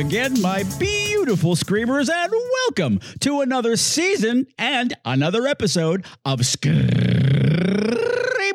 again, my beautiful screamers, and welcome to another season and another episode of Scream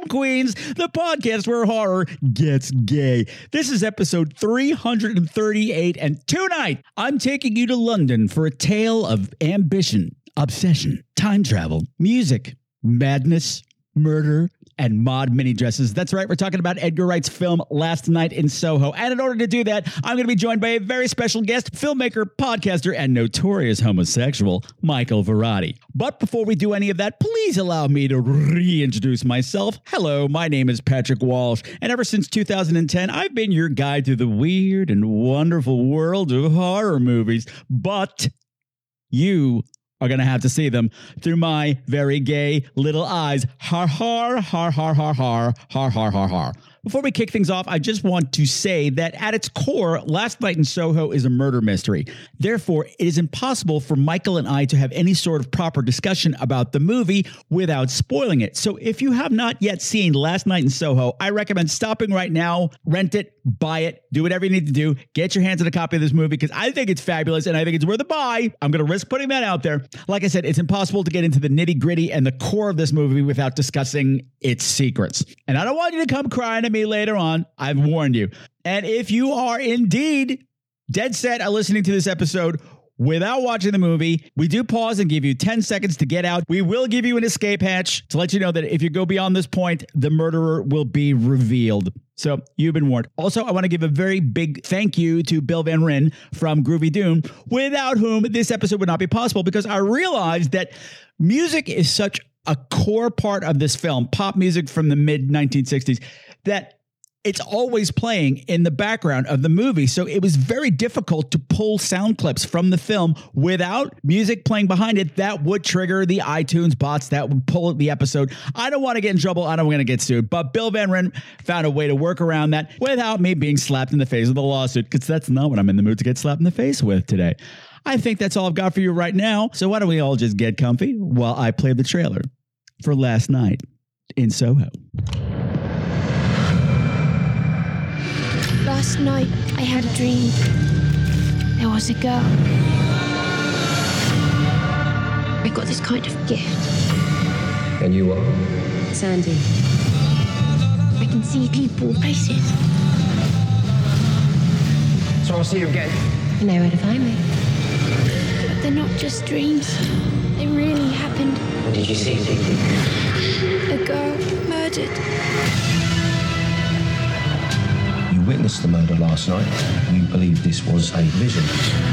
Queens, the podcast where horror gets gay. This is episode 338, and tonight I'm taking you to London for a tale of ambition, obsession, time travel, music, madness, murder, and mod mini dresses. That's right, we're talking about Edgar Wright's film Last Night in Soho. And in order to do that, I'm going to be joined by a very special guest, filmmaker, podcaster, and notorious homosexual, Michael Varrati. But before we do any of that, please allow me to reintroduce myself. Hello, my name is Patrick Walsh, and ever since 2010, I've been your guide through the weird and wonderful world of horror movies. But you are going to have to see them through my very gay little eyes. Har, har, har, har, har, har, har, har, har, har. Before we kick things off, I just want to say that at its core, Last Night in Soho is a murder mystery. Therefore, it is impossible for Michael and I to have any sort of proper discussion about the movie without spoiling it. So if you have not yet seen Last Night in Soho, I recommend stopping right now, rent it, buy it, do whatever you need to do, get your hands on a copy of this movie because I think it's fabulous and I think it's worth a buy. I'm going to risk putting that out there. Like I said, it's impossible to get into the nitty gritty and the core of this movie without discussing its secrets. And I don't want you to come crying me later on. I've warned you. And if you are indeed dead set on listening to this episode, Without watching the movie, we do pause and give you 10 seconds to get out. We will give you an escape hatch to let you know that if you go beyond this point, the murderer will be revealed. So you've been warned. Also, I want to give a very big thank you to Bill Van Ryn from Groovy Doom, without whom this episode would not be possible because I realized that music is such a core part of this film, pop music from the mid 1960s, that it's always playing in the background of the movie. So it was very difficult to pull sound clips from the film without music playing behind it. That would trigger the iTunes bots that would pull the episode. I don't want to get in trouble. I don't want to get sued. But Bill Van Ryn found a way to work around that without me being slapped in the face with a lawsuit because that's not what I'm in the mood to get slapped in the face with today. I think that's all I've got for you right now. So why don't we all just get comfy while I play the trailer for last night in Soho. Last night, I had a dream. There was a girl. I got this kind of gift. And you are? Sandy. I can see people, places. So I'll see you again. You know where to find me. But they're not just dreams. They really happened. What did you see? A girl murdered. Witnessed the murder last night. You believe this was a vision.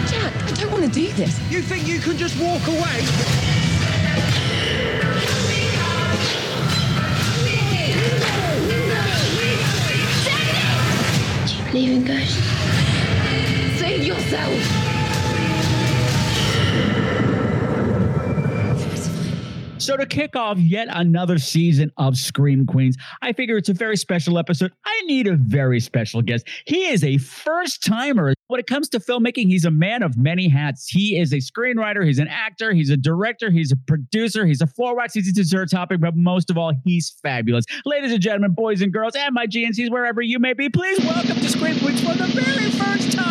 Jack, I don't want to do this. You think you can just walk away? Do you believe in ghosts? Save yourself. So to kick off yet another season of Scream Queens, I figure it's a very special episode. I need a very special guest. He is a first timer. When it comes to filmmaking, he's a man of many hats. He is a screenwriter, he's an actor, he's a director, he's a producer, he's a four wax He's a dessert topic, but most of all, he's fabulous. Ladies and gentlemen, boys and girls, and my GNCs, wherever you may be, please welcome to Scream Queens for the very first time,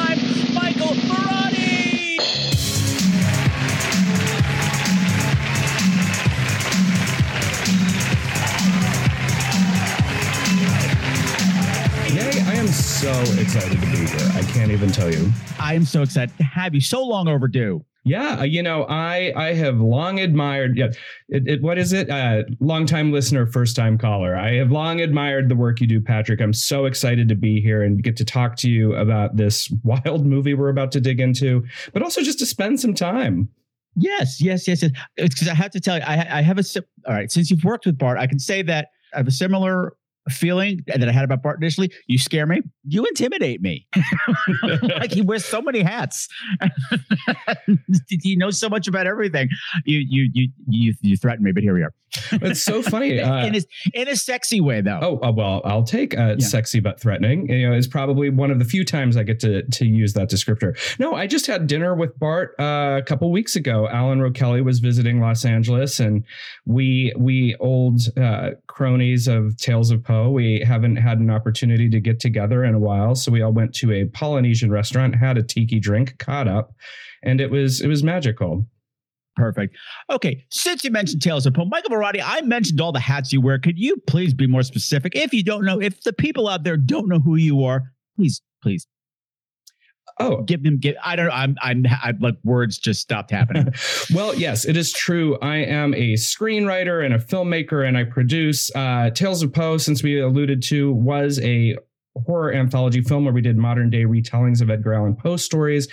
am so excited to be here. I can't even tell you. I am so excited to have you. So long overdue. Yeah, uh, you know, I I have long admired. Yeah, it, it, what is it? Uh, long time listener, first time caller. I have long admired the work you do, Patrick. I'm so excited to be here and get to talk to you about this wild movie we're about to dig into, but also just to spend some time. Yes, yes, yes, yes. Because I have to tell you, I, I have a. All right, since you've worked with Bart, I can say that I have a similar feeling that I had about Bart initially. You scare me. You intimidate me. like he wears so many hats. he knows so much about everything. You you you you you threaten me, but here we are. It's so funny. Uh, in, a, in a sexy way, though. Oh uh, well, I'll take uh, Yeah. sexy but threatening. You know, is probably one of the few times I get to to use that descriptor. No, I just had dinner with Bart uh, a couple weeks ago. Alan Rowe Kelly was visiting Los Angeles, and we we old uh, cronies of Tales of We haven't had an opportunity to get together in a while, so we all went to a Polynesian restaurant, had a tiki drink, caught up, and it was it was magical. Perfect. Okay, since you mentioned Tales of Poe, Michael Varrati, I mentioned all the hats you wear. Could you please be more specific? If you don't know, if the people out there don't know who you are, please, please Oh, give them. Give. I don't. know. I'm. I'm. I'm like words just stopped happening. well, yes, it is true. I am a screenwriter and a filmmaker, and I produce uh, Tales of Poe. Since we alluded to, was a horror anthology film where we did modern day retellings of Edgar Allan Poe stories,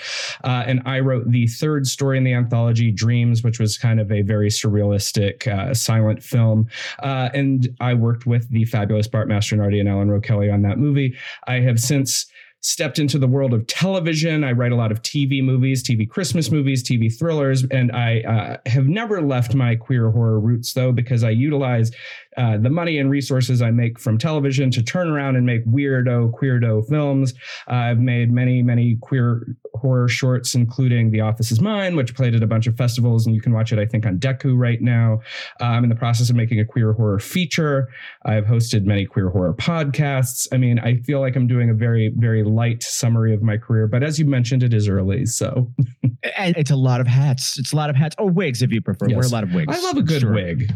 uh, and I wrote the third story in the anthology, Dreams, which was kind of a very surrealistic uh, silent film. Uh, and I worked with the fabulous Bart Mastronardi and Alan Rowe Kelly on that movie. I have since stepped into the world of television. I write a lot of TV movies, TV Christmas movies, TV thrillers, and I uh, have never left my queer horror roots though, because I utilize uh, the money and resources I make from television to turn around and make weirdo, queerdo films. Uh, I've made many, many queer horror shorts, including The Office is Mine, which played at a bunch of festivals, and you can watch it, I think, on Dekkoo right now. Uh, I'm in the process of making a queer horror feature. I've hosted many queer horror podcasts. I mean, I feel like I'm doing a very, very light summary of my career, but as you mentioned, it is early. So and it's a lot of hats. It's a lot of hats or wigs, if you prefer. Yes. Wear a lot of wigs. I love a good Sure. wig.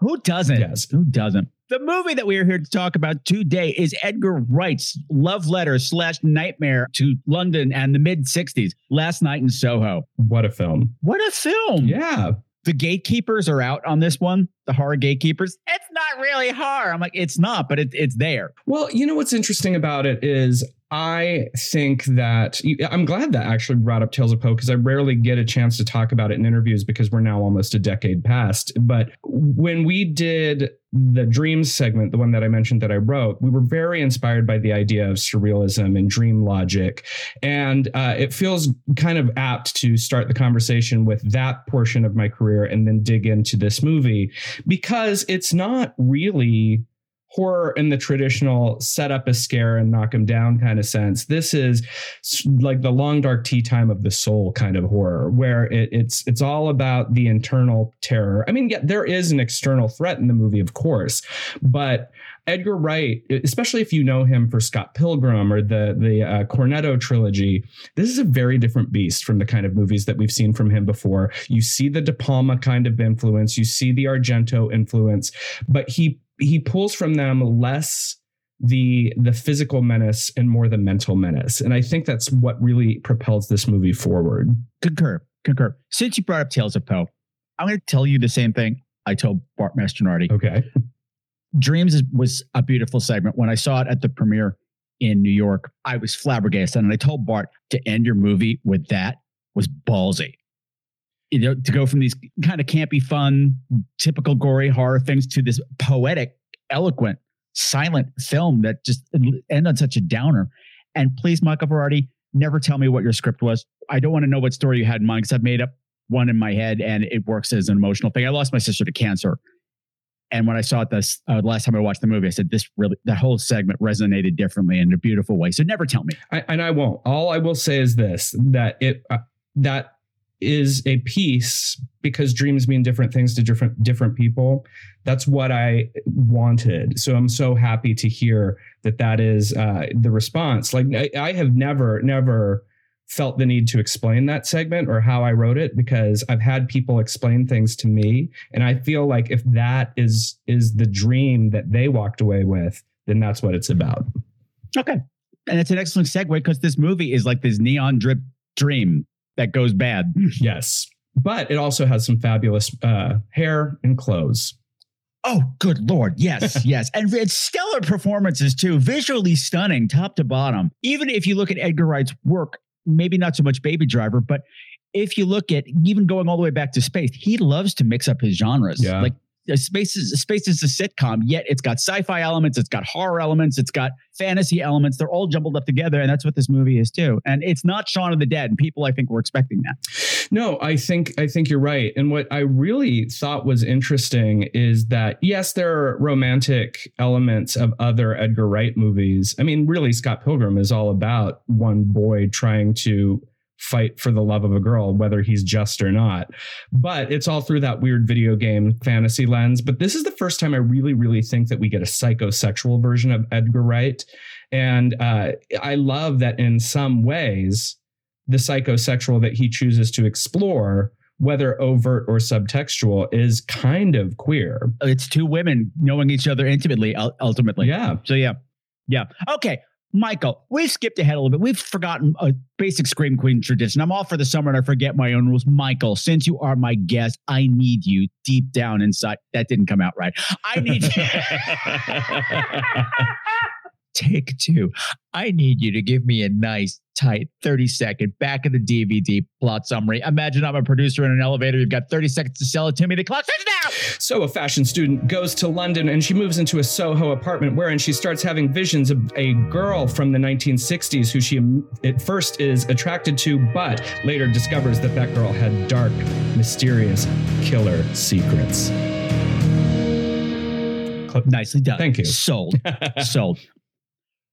Who doesn't? Yes. Who doesn't? The movie that we are here to talk about today is Edgar Wright's love letter slash nightmare to London and the mid 60s, Last Night in Soho. What a film. What a film. Yeah. The gatekeepers are out on this one, the horror gatekeepers. It's not really horror. I'm like, it's not, but it, it's there. Well, you know what's interesting about it is I think that I'm glad that actually brought up Tales of Poe because I rarely get a chance to talk about it in interviews because we're now almost a decade past. But when we did the dreams segment, the one that I mentioned that I wrote, we were very inspired by the idea of surrealism and dream logic. And uh, it feels kind of apt to start the conversation with that portion of my career and then dig into this movie because it's not really horror in the traditional set up a scare and knock him down kind of sense. This is like the long dark tea time of the soul kind of horror, where it, it's it's all about the internal terror. I mean, yeah, there is an external threat in the movie, of course, but Edgar Wright, especially if you know him for Scott Pilgrim or the the uh, Cornetto trilogy, this is a very different beast from the kind of movies that we've seen from him before. You see the De Palma kind of influence, you see the Argento influence, but he he pulls from them less the the physical menace and more the mental menace and i think that's what really propels this movie forward Concur. Concur. Since you brought up Tales of Poe, I'm going to tell you the same thing I told Bart Mastronardi. okay Dreams is, was a beautiful segment. When I saw it at the premiere in New York, I was flabbergasted. And I told Bart to end your movie with that was ballsy. You know, to go from these kind of campy, fun, typical gory horror things to this poetic, eloquent, silent film that just end on such a downer. And please, Michael Varrati, never tell me what your script was. I don't want to know what story you had in mind because I've made up one in my head and it works as an emotional thing. I lost my sister to cancer. And when I saw it this uh, last time I watched the movie, I said, this really, that whole segment resonated differently in a beautiful way. So never tell me. I, and i won't all i will say is this that it uh, that is a piece because dreams mean different things to different different people. That's what i wanted. So i'm so happy to hear that that is uh, the response. Like I, I have never never felt the need to explain that segment or how i wrote it because i've had people explain things to me. And i feel like if that is is the dream that they walked away with then that's what it's about. Okay. And it's an excellent segue because this movie is like this neon drip dream that goes bad. Yes. But it also has some fabulous uh, hair and clothes. Oh, good Lord. Yes, yes. And it's stellar performances too, visually stunning, top to bottom. Even if you look at Edgar Wright's work, maybe not so much Baby Driver, but if you look at even going all the way back to Spaced, he loves to mix up his genres. Yeah. Like Spaced is Spaced is a sitcom, yet it's got sci-fi elements, it's got horror elements, it's got fantasy elements. They're all jumbled up together, and that's what this movie is too. And it's not Shaun of the Dead. And people, I think, were expecting that. No, I think I think you're right. And what I really thought was interesting is that yes, there are romantic elements of other Edgar Wright movies. I mean, really, Scott Pilgrim is all about one boy trying to fight for the love of a girl, whether he's just or not. But it's all through that weird video game fantasy lens. But this is the first time I really, really think that we get a psychosexual version of Edgar Wright. And uh, I love that in some ways, the psychosexual that he chooses to explore whether overt or subtextual is kind of queer it's two women knowing each other intimately ultimately yeah so yeah yeah okay Michael, we've skipped ahead a little bit. We've forgotten a basic Scream Queen tradition. I'm all for the summer and I forget my own rules. Michael, since you are my guest, I need you deep down inside. That didn't come out right. I need you. Take two. I need you to give me a nice, tight 30 second back of the DVD plot summary. Imagine I'm a producer in an elevator. You've got 30 seconds to sell it to me. The clock starts now. So, a fashion student goes to London and she moves into a Soho apartment wherein she starts having visions of a girl from the 1960s who she at first is attracted to, but later discovers that that girl had dark, mysterious, killer secrets. Nicely done. Thank you. Sold. Sold.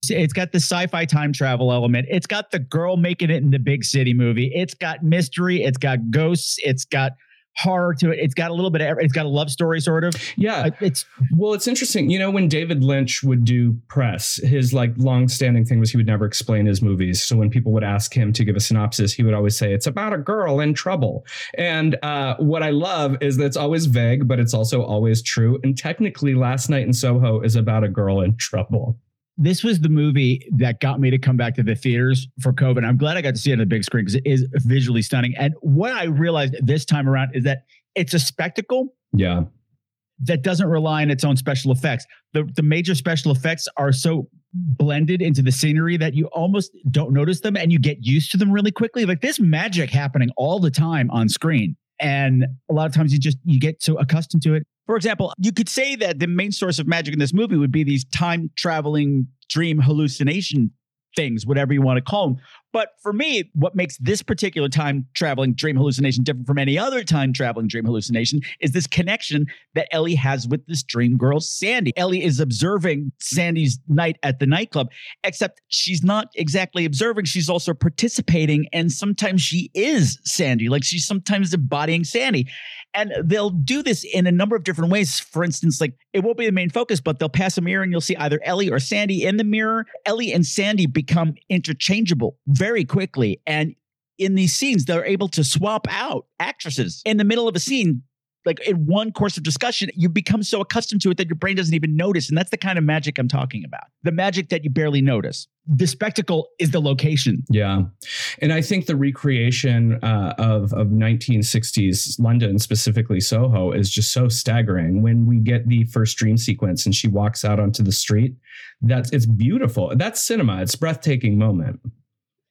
It's got the sci-fi time travel element. It's got the girl making it in the big city movie. It's got mystery. It's got ghosts. It's got horror to it. It's got a little bit of. It's got a love story, sort of. Yeah, Uh, it's well, it's interesting. You know, when David Lynch would do press, his like long-standing thing was he would never explain his movies. So when people would ask him to give a synopsis, he would always say it's about a girl in trouble. And uh, what I love is that it's always vague, but it's also always true. And technically, Last Night in Soho is about a girl in trouble this was the movie that got me to come back to the theaters for COVID. I'm glad I got to see it on the big screen because it is visually stunning. And what I realized this time around is that it's a spectacle. Yeah. That doesn't rely on its own special effects. The the major special effects are so blended into the scenery that you almost don't notice them and you get used to them really quickly. Like there's magic happening all the time on screen. And a lot of times you just you get so accustomed to it for example, you could say that the main source of magic in this movie would be these time traveling dream hallucination things, whatever you want to call them. But for me, what makes this particular time traveling dream hallucination different from any other time traveling dream hallucination is this connection that Ellie has with this dream girl, Sandy. Ellie is observing Sandy's night at the nightclub, except she's not exactly observing. She's also participating. And sometimes she is Sandy, like she's sometimes embodying Sandy. And they'll do this in a number of different ways. For instance, like it won't be the main focus, but they'll pass a mirror and you'll see either Ellie or Sandy in the mirror. Ellie and Sandy become interchangeable very quickly. And in these scenes, they're able to swap out actresses in the middle of a scene. Like in one course of discussion, you become so accustomed to it that your brain doesn't even notice. And that's the kind of magic I'm talking about the magic that you barely notice. The spectacle is the location. Yeah. And I think the recreation uh, of, of 1960s London, specifically Soho, is just so staggering. When we get the first dream sequence and she walks out onto the street, that's it's beautiful. That's cinema. It's breathtaking moment.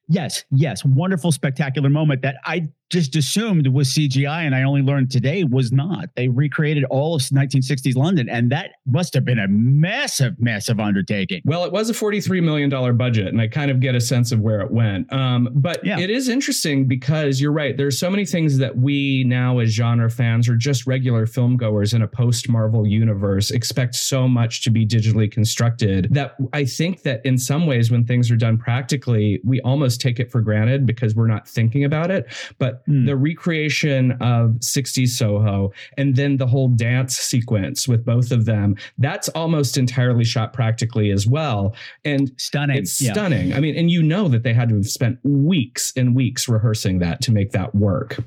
Yes, yes, wonderful, spectacular moment that I just assumed was CGI, and I only learned today was not. They recreated all of 1960s London, and that must have been a massive, massive undertaking. Well, it was a $43 million budget, and I kind of get a sense of where it went. Um, but yeah. it is interesting because you're right. There's so many things that we now, as genre fans or just regular film goers in a post Marvel universe, expect so much to be digitally constructed that I think that in some ways, when things are done practically, we almost take it for granted because we're not thinking about it. But mm. the recreation of 60s Soho and then the whole dance sequence with both of them, that's almost entirely shot practically as well. And stunning. It's yeah. stunning. I mean, and you know that they had to have spent weeks and weeks rehearsing that to make that work.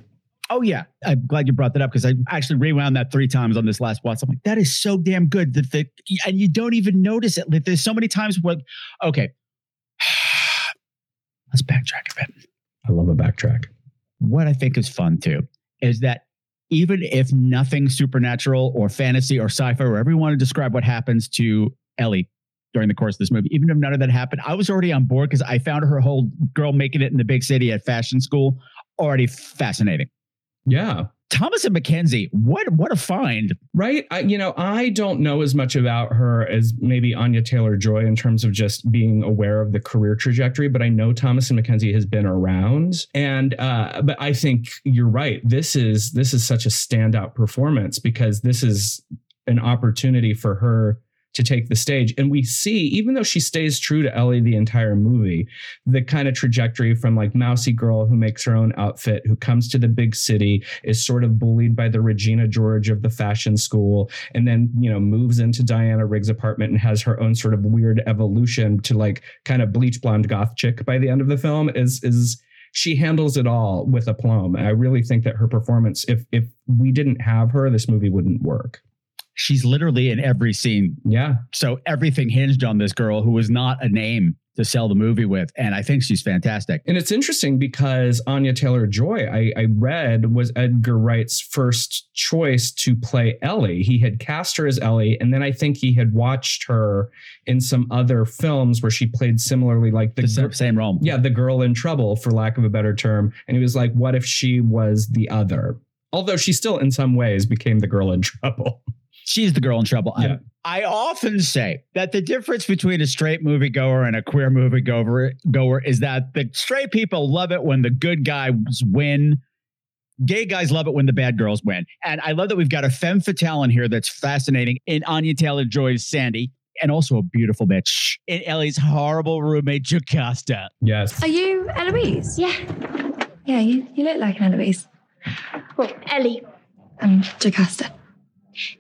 Oh yeah, I'm glad you brought that up because I actually rewound that three times on this last watch. I'm like, that is so damn good that the and you don't even notice it. Like, there's so many times where, okay, let's backtrack a bit. I love a backtrack. What I think is fun too is that even if nothing supernatural or fantasy or sci-fi, or whatever you want to describe what happens to Ellie during the course of this movie, even if none of that happened, I was already on board because I found her whole girl making it in the big city at fashion school already fascinating. Yeah. Thomasin McKenzie, what what a find. Right. I, you know, I don't know as much about her as maybe Anya Taylor Joy in terms of just being aware of the career trajectory, but I know Thomasin McKenzie has been around. And uh, but I think you're right. This is this is such a standout performance because this is an opportunity for her to take the stage. And we see, even though she stays true to Ellie the entire movie, the kind of trajectory from like mousy girl who makes her own outfit, who comes to the big city, is sort of bullied by the Regina George of the fashion school, and then, you know, moves into Diana Rigg's apartment and has her own sort of weird evolution to like kind of bleach blonde goth chick by the end of the film is is she handles it all with aplomb. I really think that her performance, if if we didn't have her, this movie wouldn't work. She's literally in every scene. Yeah. So everything hinged on this girl who was not a name to sell the movie with. And I think she's fantastic. And it's interesting because Anya Taylor Joy, I, I, read, was Edgar Wright's first choice to play Ellie. He had cast her as Ellie, and then I think he had watched her in some other films where she played similarly, like the, the same role. Yeah, the girl in trouble, for lack of a better term. And he was like, what if she was the other? Although she still, in some ways, became the girl in trouble. She's the girl in trouble. Yeah. I often say that the difference between a straight moviegoer and a queer moviegoer goer is that the straight people love it when the good guys win. Gay guys love it when the bad girls win. And I love that we've got a femme fatale in here that's fascinating in Anya Taylor Joy's Sandy, and also a beautiful bitch in Ellie's horrible roommate, Jocasta. Yes. Are you Eloise? Yeah. Yeah, you, you look like an Eloise. Well, Ellie. I'm Jocasta.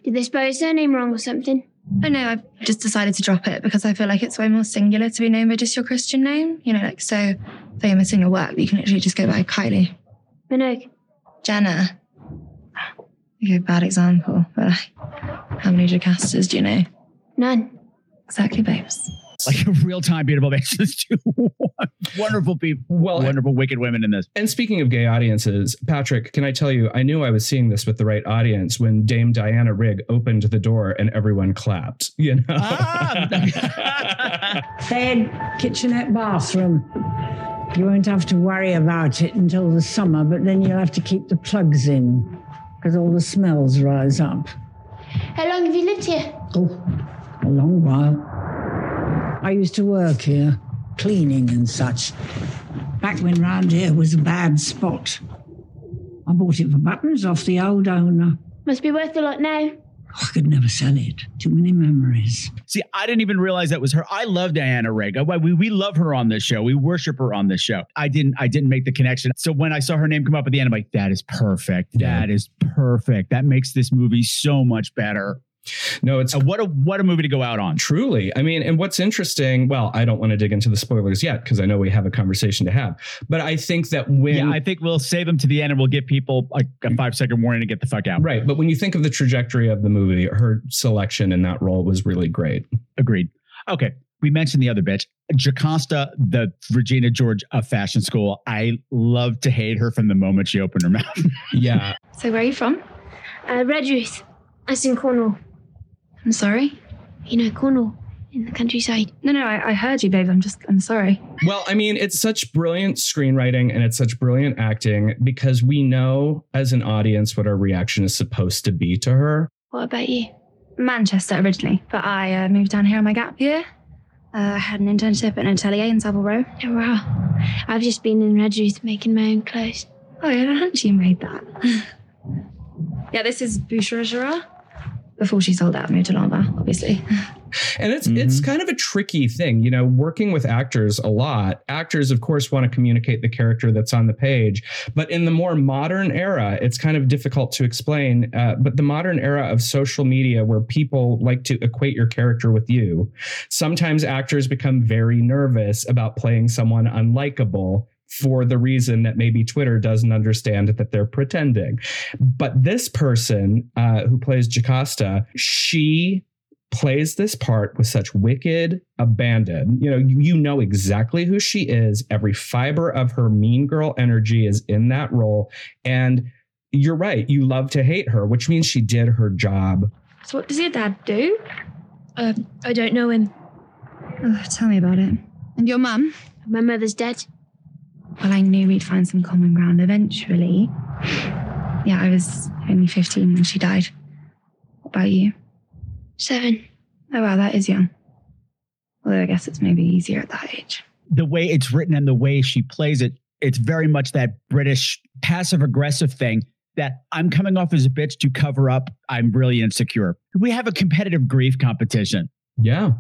Did they spell your surname wrong or something? Oh no, I've just decided to drop it because I feel like it's way more singular to be known by just your Christian name. You know, like so famous in your work, you can literally just go by Kylie. Minogue. Jenner. Okay, bad example, but like, how many Jocastas do you know? None. Exactly, babes. Like a real time beautiful bitches, to wonderful people, well, wonderful wicked women in this. And speaking of gay audiences, Patrick, can I tell you, I knew I was seeing this with the right audience when Dame Diana Rigg opened the door and everyone clapped. You know, ah. bed, kitchenette, bathroom. You won't have to worry about it until the summer, but then you'll have to keep the plugs in because all the smells rise up. How long have you lived here? Oh, a long while. I used to work here, cleaning and such. Back when round here was a bad spot. I bought it for buttons off the old owner. Must be worth a lot now. I could never sell it. Too many memories. See, I didn't even realize that was her. I love Diana Rigg. We, we love her on this show. We worship her on this show. I didn't I didn't make the connection. So when I saw her name come up at the end, I'm like, that is perfect. Yeah. That is perfect. That makes this movie so much better. No, it's uh, what a what a movie to go out on. Truly. I mean, and what's interesting, well, I don't want to dig into the spoilers yet because I know we have a conversation to have. But I think that when Yeah, I think we'll save them to the end and we'll give people like a five second warning to get the fuck out. Right. But when you think of the trajectory of the movie, her selection in that role was really great. Agreed. Okay. We mentioned the other bitch, Jocasta, the Regina George of fashion school. I love to hate her from the moment she opened her mouth. yeah. So where are you from? Uh, Redruth. That's in Cornwall. I'm sorry? You know, Cornwall in the countryside. No, no, I, I, heard you, babe. I'm just, I'm sorry. Well, I mean, it's such brilliant screenwriting and it's such brilliant acting because we know as an audience what our reaction is supposed to be to her. What about you? Manchester originally, but I uh, moved down here on my gap year. Uh, I had an internship at an atelier in Savile Row. Oh, wow. I've just been in Redruth making my own clothes. Oh, yeah, hadn't you made that? yeah, this is Boucherie Gerard before she sold out, moved to Lanvin, obviously. And it's mm-hmm. it's kind of a tricky thing, you know, working with actors a lot. Actors, of course, want to communicate the character that's on the page, but in the more modern era, it's kind of difficult to explain. Uh, but the modern era of social media, where people like to equate your character with you, sometimes actors become very nervous about playing someone unlikable for the reason that maybe Twitter doesn't understand that they're pretending. But this person uh, who plays Jocasta, she plays this part with such wicked abandon. You know, you, you know exactly who she is. Every fiber of her mean girl energy is in that role. And you're right, you love to hate her, which means she did her job. So, what does your dad do? Uh, I don't know him. Oh, tell me about it. And your mum? My mother's dead. Well, I knew we'd find some common ground eventually. yeah, I was only 15 when she died. What about you? Seven. Oh, wow, that is young. Although I guess it's maybe easier at that age. The way it's written and the way she plays it, it's very much that British passive aggressive thing that I'm coming off as a bitch to cover up. I'm really insecure. We have a competitive grief competition. Yeah.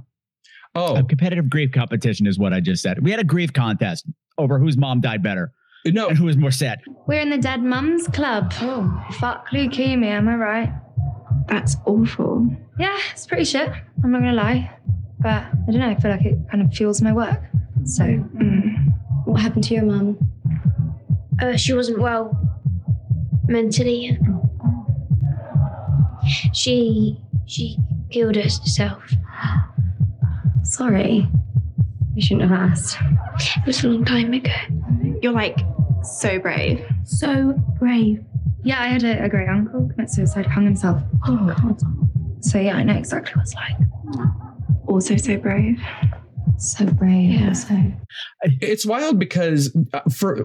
Oh, A competitive grief competition is what I just said. We had a grief contest over whose mom died better no. and who was more sad. We're in the Dead Mums Club. Oh, fuck leukemia, am I right? That's awful. Yeah, it's pretty shit. I'm not gonna lie. But I don't know, I feel like it kind of fuels my work. So, mm. What happened to your mum? Uh, she wasn't well mentally. She she killed herself. sorry. You shouldn't have asked. It was a long time ago. You're like so brave. So brave. Yeah, I had a, a great uncle commit suicide, hung himself. Oh God. So yeah, I know exactly what it's like. Also so brave. So brave. Yeah. Also. It's wild because uh, for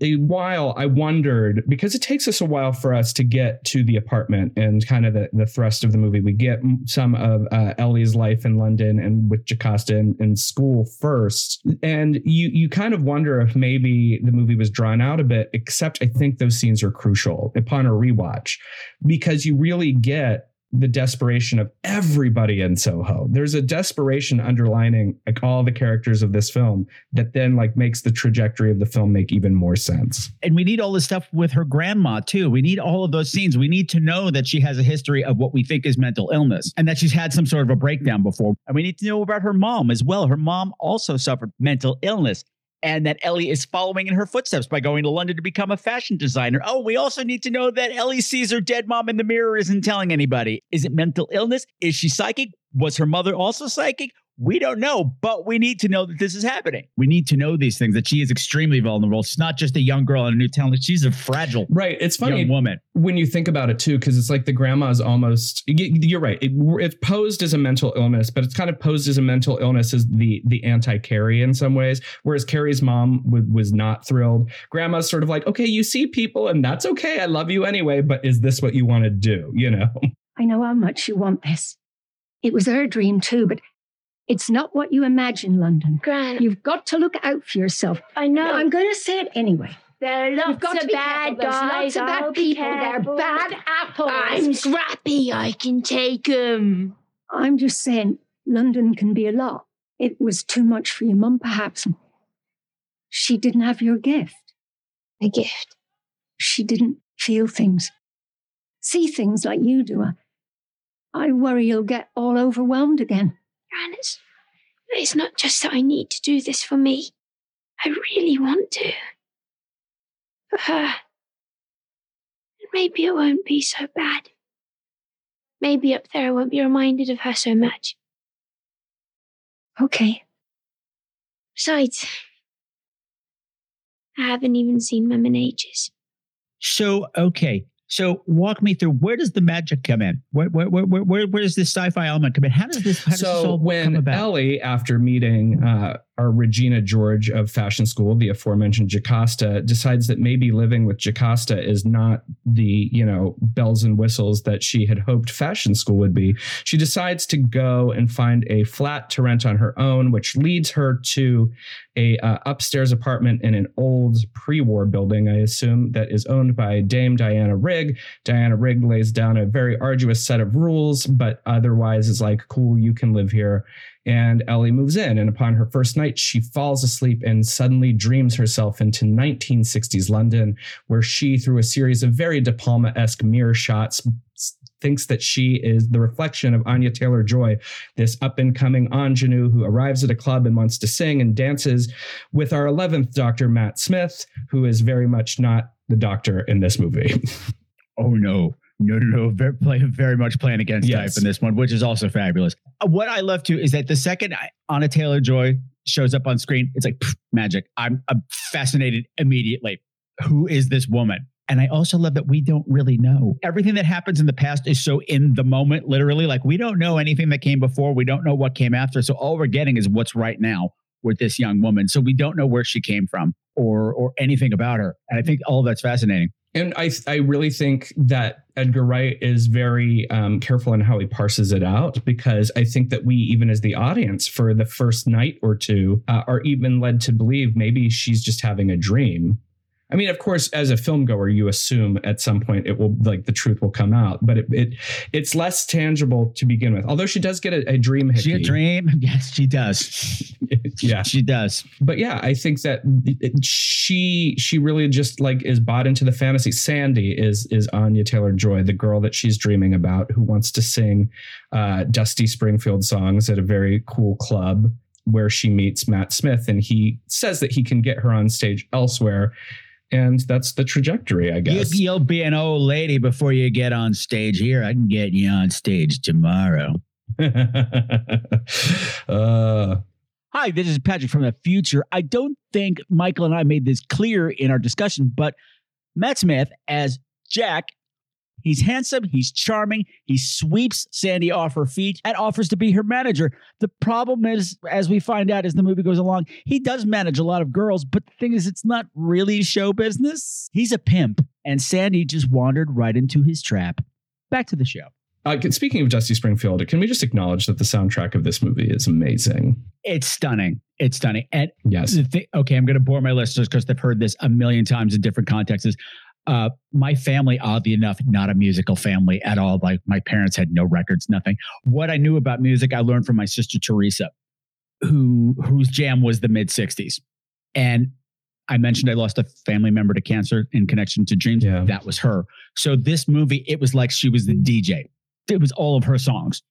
a while I wondered because it takes us a while for us to get to the apartment and kind of the, the thrust of the movie. We get some of uh, Ellie's life in London and with Jocasta in, in school first, and you you kind of wonder if maybe the movie was drawn out a bit. Except I think those scenes are crucial upon a rewatch because you really get the desperation of everybody in Soho. There's a desperation underlining like all the characters of this film that then like makes the trajectory of the film make even more sense. And we need all this stuff with her grandma too. We need all of those scenes. We need to know that she has a history of what we think is mental illness and that she's had some sort of a breakdown before. And we need to know about her mom as well. Her mom also suffered mental illness. And that Ellie is following in her footsteps by going to London to become a fashion designer. Oh, we also need to know that Ellie sees her dead mom in the mirror, isn't telling anybody. Is it mental illness? Is she psychic? Was her mother also psychic? We don't know, but we need to know that this is happening. We need to know these things that she is extremely vulnerable. She's not just a young girl in a new town. She's a fragile Right. It's funny young woman. when you think about it too, because it's like the grandma's almost. You're right. It, it's posed as a mental illness, but it's kind of posed as a mental illness as the the anti Carrie in some ways. Whereas Carrie's mom w- was not thrilled. Grandma's sort of like, okay, you see people, and that's okay. I love you anyway. But is this what you want to do? You know. I know how much you want this. It was her dream too, but it's not what you imagine, London. Gran, You've got to look out for yourself. I know. Now, I'm going to say it anyway. there are lots got of bad guys. lots of bad people. They're bad apples. I'm scrappy. I can take them. I'm just saying, London can be a lot. It was too much for your mum, perhaps. She didn't have your gift. A gift. She didn't feel things, see things like you do. I worry you'll get all overwhelmed again. It's, it's not just that I need to do this for me. I really want to. For her. And maybe it won't be so bad. Maybe up there I won't be reminded of her so much. Okay. Besides, I haven't even seen Mum in ages. So, okay. So, walk me through where does the magic come in? Where, where, where, where, where, does this sci fi element come in? How does this, how does this so all come when about? Ellie, after meeting uh, our Regina George of fashion school, the aforementioned Jocasta, decides that maybe living with Jocasta is not the you know bells and whistles that she had hoped fashion school would be. She decides to go and find a flat to rent on her own, which leads her to a uh, upstairs apartment in an old pre-war building, I assume, that is owned by Dame Diana Rigg. Diana Rigg lays down a very arduous set of rules, but otherwise is like, cool, you can live here. And Ellie moves in, and upon her first night, she falls asleep and suddenly dreams herself into 1960s London, where she, through a series of very De Palma esque mirror shots, thinks that she is the reflection of Anya Taylor Joy, this up and coming ingenue who arrives at a club and wants to sing and dances with our 11th Doctor, Matt Smith, who is very much not the doctor in this movie. Oh no. No, no, no. Very, play, very much playing against Yes. type in this one, which is also fabulous. Uh, What I love too is that the second I- Anya Taylor Joy shows up on screen, it's like pff, magic. I'm, I'm fascinated immediately. Who is this woman? And I also love that we don't really know. Everything that happens in the past is so in the moment, literally. Like we don't know anything that came before. We don't know what came after. So all we're getting is what's right now with this young woman. So we don't know where she came from or or anything about her. And I think all of that's fascinating. And I I really think that Edgar Wright is very um, careful in how he parses it out because I think that we, even as the audience, for the first night or two, uh, are even led to believe maybe she's just having a dream I mean, of course, as a film goer, you assume at some point it will like the truth will come out, but it, it it's less tangible to begin with. Although she does get a, a dream hickey. She a dream? Yes, she does. yeah, she does. But yeah, I think that it, she she really just like is bought into the fantasy. Sandy is is Anya Taylor Joy, the girl that she's dreaming about, who wants to sing uh, Dusty Springfield songs at a very cool club where she meets Matt Smith, and he says that he can get her on stage elsewhere and that's the trajectory, I guess. You, will be an old lady before you get on stage here. I can get you on stage tomorrow. uh, Hi, this is Patrick from the future. I don't think Michael and I made this clear in our discussion, but Matt Smith as Jack He's handsome, he's charming, he sweeps Sandy off her feet and offers to be her manager. The problem is, as we find out as the movie goes along, he does manage a lot of girls, but the thing is, it's not really show business. He's a pimp, and Sandy just wandered right into his trap. Back to the show. Uh, speaking of Dusty Springfield, can we just acknowledge that the soundtrack of this movie is amazing? It's stunning. It's stunning. And yes. Th- okay, I'm going to bore my listeners because they've heard this a million times in different contexts. Uh, my family, oddly enough, not a musical family at all. Like my parents had no records, nothing. What I knew about music, I learned from my sister Teresa, who whose jam was the mid '60s, and I mentioned I lost a family member to cancer in connection to Dreams. Yeah. That was her. So this movie, it was like she was the DJ. It was all of her songs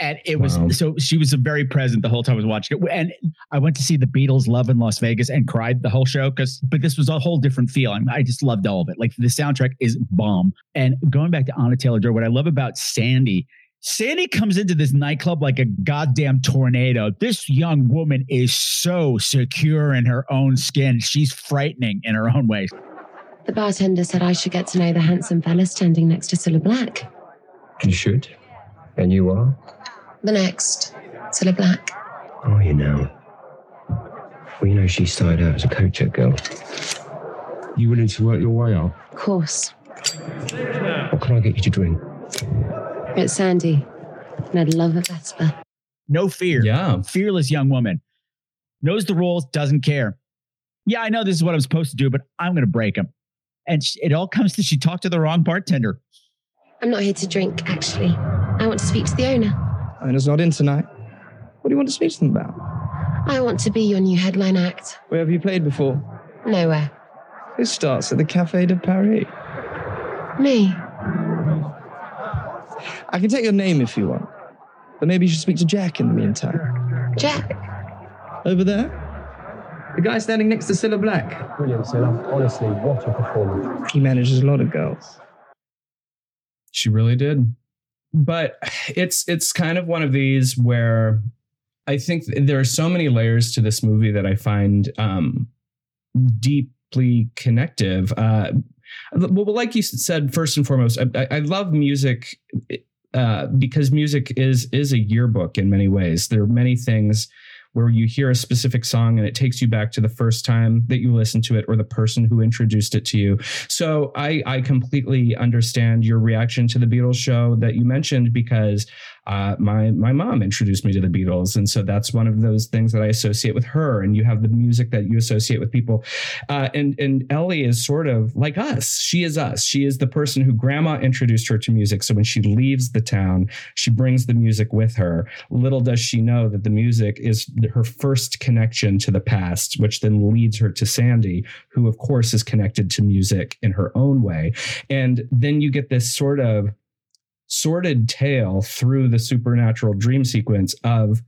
and it was wow. so she was very present the whole time I was watching it. And I went to see the Beatles Love in Las Vegas and cried the whole show because, but this was a whole different feeling. I just loved all of it. Like the soundtrack is bomb. And going back to Anya Taylor Joy, what I love about Sandy. Sandy comes into this nightclub like a goddamn tornado. This young woman is so secure in her own skin. She's frightening in her own way. The bartender said I should get to know the handsome fella standing next to Cilla Black. You should. And you are? The next, Cilla Black. Oh, you know. Well, you know, she started out as a coach girl. You willing to work your way up? Of course. What can I get you to drink? It's Sandy, and I'd love a Vesper. No fear. Yeah. Fearless young woman. Knows the rules, doesn't care. Yeah, I know this is what I'm supposed to do, but I'm going to break them. And it all comes to she talked to the wrong bartender. I'm not here to drink, actually. I want to speak to the owner. Owner's not in tonight. What do you want to speak to them about? I want to be your new headline act. Where have you played before? Nowhere. Who starts at the Café de Paris? Me. I can take your name if you want. But maybe you should speak to Jack in the meantime. Jack? Over there? The guy standing next to Cilla Black. Brilliant, Cilla. Honestly, what a performance. He manages a lot of girls. She really did but it's it's kind of one of these where I think there are so many layers to this movie that I find um, deeply connective. Uh, well, like you said, first and foremost, I, I love music uh, because music is is a yearbook in many ways. There are many things where you hear a specific song and it takes you back to the first time that you listened to it or the person who introduced it to you. So I, I completely understand your reaction to the Beatles show that you mentioned because uh, my my mom introduced me to the Beatles, and so that's one of those things that I associate with her. And you have the music that you associate with people, uh, and and Ellie is sort of like us. She is us. She is the person who Grandma introduced her to music. So when she leaves the town, she brings the music with her. Little does she know that the music is her first connection to the past, which then leads her to Sandy, who of course is connected to music in her own way. And then you get this sort of sordid tale through the supernatural dream sequence of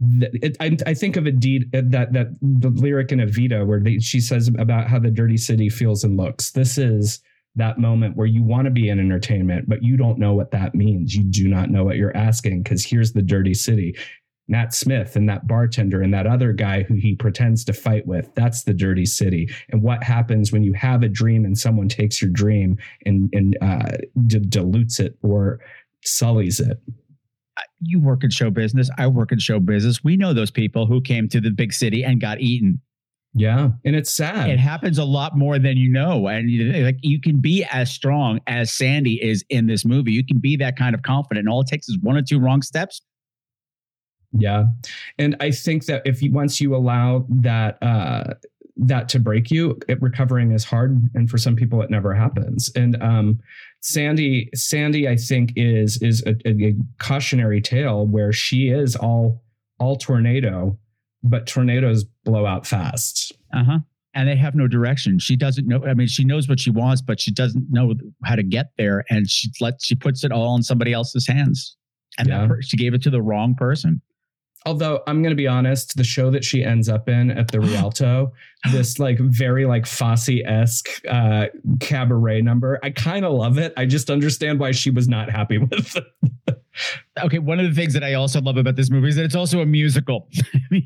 it, I, I, think of Indeed uh, that that the lyric in Evita where they, she says about how the dirty city feels and looks. This is that moment where you want to be in entertainment, but you don't know what that means. You do not know what you're asking because here's the dirty city. Matt Smith and that bartender and that other guy who he pretends to fight with. That's the dirty city. And what happens when you have a dream and someone takes your dream and, and uh, d- dilutes it or sullies it? You work in show business. I work in show business. We know those people who came to the big city and got eaten. Yeah, and it's sad. It happens a lot more than you know, and you, like you can be as strong as Sandy is in this movie. You can be that kind of confident. And all it takes is one or two wrong steps. Yeah, and I think that if you once you allow that uh, that to break you, it, recovering is hard, and for some people, it never happens. And um, Sandy, Sandy, I think is is a, a cautionary tale where she is all all tornado, but tornadoes blow out fast. Uh huh. And they have no direction. She doesn't know. I mean, she knows what she wants, but she doesn't know how to get there. And she lets she puts it all in somebody else's hands. And Yeah. that per- she gave it to the wrong person. Although I'm going to be honest, the show that she ends up in at the Rialto, this like very like Fosse esque uh, cabaret number, I kind of love it. I just understand why she was not happy with it. Okay, one of the things that I also love about this movie is that it's also a musical.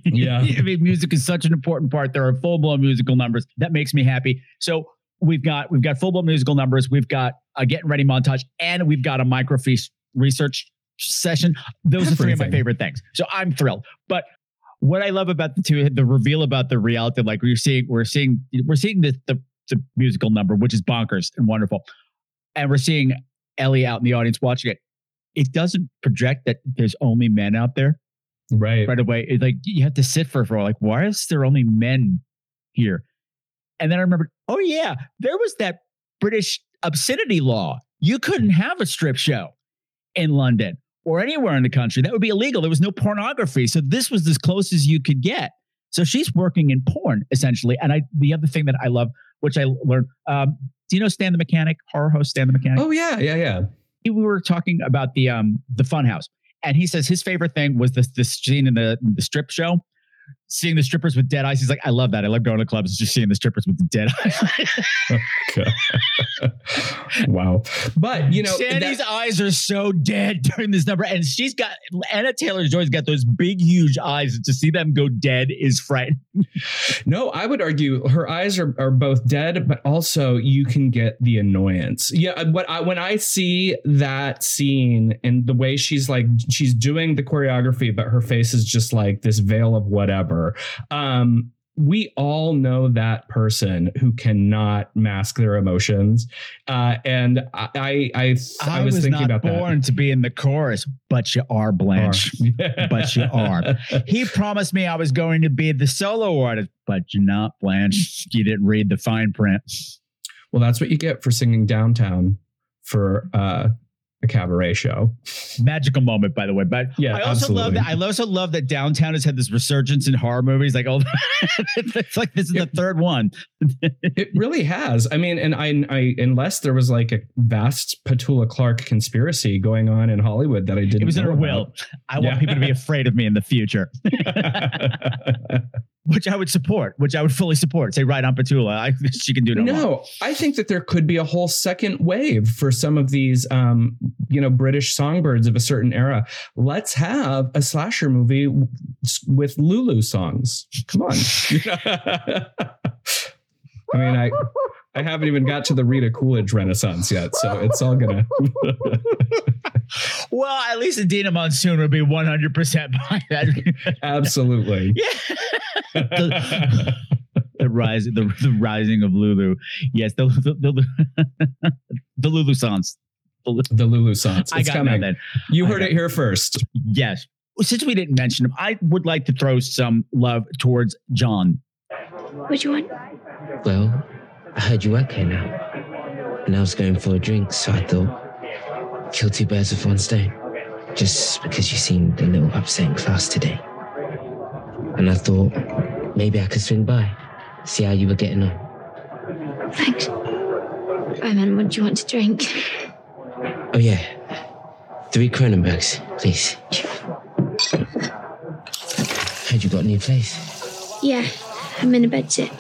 Yeah. I mean, music is such an important part. There are full blown musical numbers. That makes me happy. So we've got we've got full blown musical numbers. We've got a getting ready montage, and we've got a microfiche research session. Those are three of my favorite things. So I'm thrilled. But what I love about the two, the reveal about the reality, like we're seeing, we're seeing, we're seeing the the, the musical number, which is bonkers and wonderful, and we're seeing Ellie out in the audience watching it. It doesn't project that there's only men out there right right away. It's like you have to sit for for like, why is there only men here? And then I remembered, oh yeah, there was that British obscenity law. You couldn't have a strip show in London or anywhere in the country. That would be illegal. There was no pornography. So this was as close as you could get. So she's working in porn essentially. And I the other thing that I love, which I learned, um, do you know Stan the Mechanic, horror host Stan the Mechanic? Oh yeah, yeah, yeah. we were talking about the um the funhouse and he says his favorite thing was this this scene in the the strip show seeing the strippers with dead eyes he's like i love that i love going to clubs just seeing the strippers with the dead eyes wow but you know sandy's that- eyes are so dead during this number and she's got anya taylor joy's got those big huge eyes and to see them go dead is frightening No, I would argue her eyes are, are both dead, but also you can get the annoyance. Yeah, uh, what I when I see that scene and the way she's like she's doing the choreography, but her face is just like this veil of whatever. Um, we all know that person who cannot mask their emotions, uh, and I I I, I was, thinking not about born to be in the chorus but you are blanche that. but you are. He promised me I was going to be the solo artist, but you're not, Blanche. You didn't read the fine print. Well, that's what you get for singing downtown for uh, a cabaret show. Magical moment, by the way. But Yeah, I also love that. I also love that downtown has had this resurgence in horror movies. Like, oh, it's like this is the third one. It really has. I mean, and I, I, unless there was like a vast Petula Clark conspiracy going on in Hollywood that I didn't. It was in know her will. I want Yeah. people to be afraid of me in the future, which I would support, which I would fully support. Say, right on Petula. I, she can do no, wrong. No, I think that there could be a whole second wave for some of these, um, you know, British songbirds of a certain era. Let's have a slasher movie with Lulu songs. Come on. I mean, I, I haven't even got to the Rita Coolidge Renaissance yet, so it's all gonna. Well, at least Edina Monsoon would be 100% behind that. Absolutely. the, the rise, the, the rising of Lulu. Yes, the the, the, the Lulu songs. The Lulu songs. I It's got coming. nothing. You I heard it here first. Yes. Since we didn't mention him, I would like to throw some love towards John. What do you want? Well, I heard you work here now. And I was going for a drink, so I thought, kill two birds with one stone. Just because you seemed a little upset in class today. And I thought, maybe I could swing by, see how you were getting on. Thanks. Oh man, what do you want to drink? Oh, yeah. Three Kronenbourgs, please. Heard you got a new place. Yeah, I'm in a bed sit.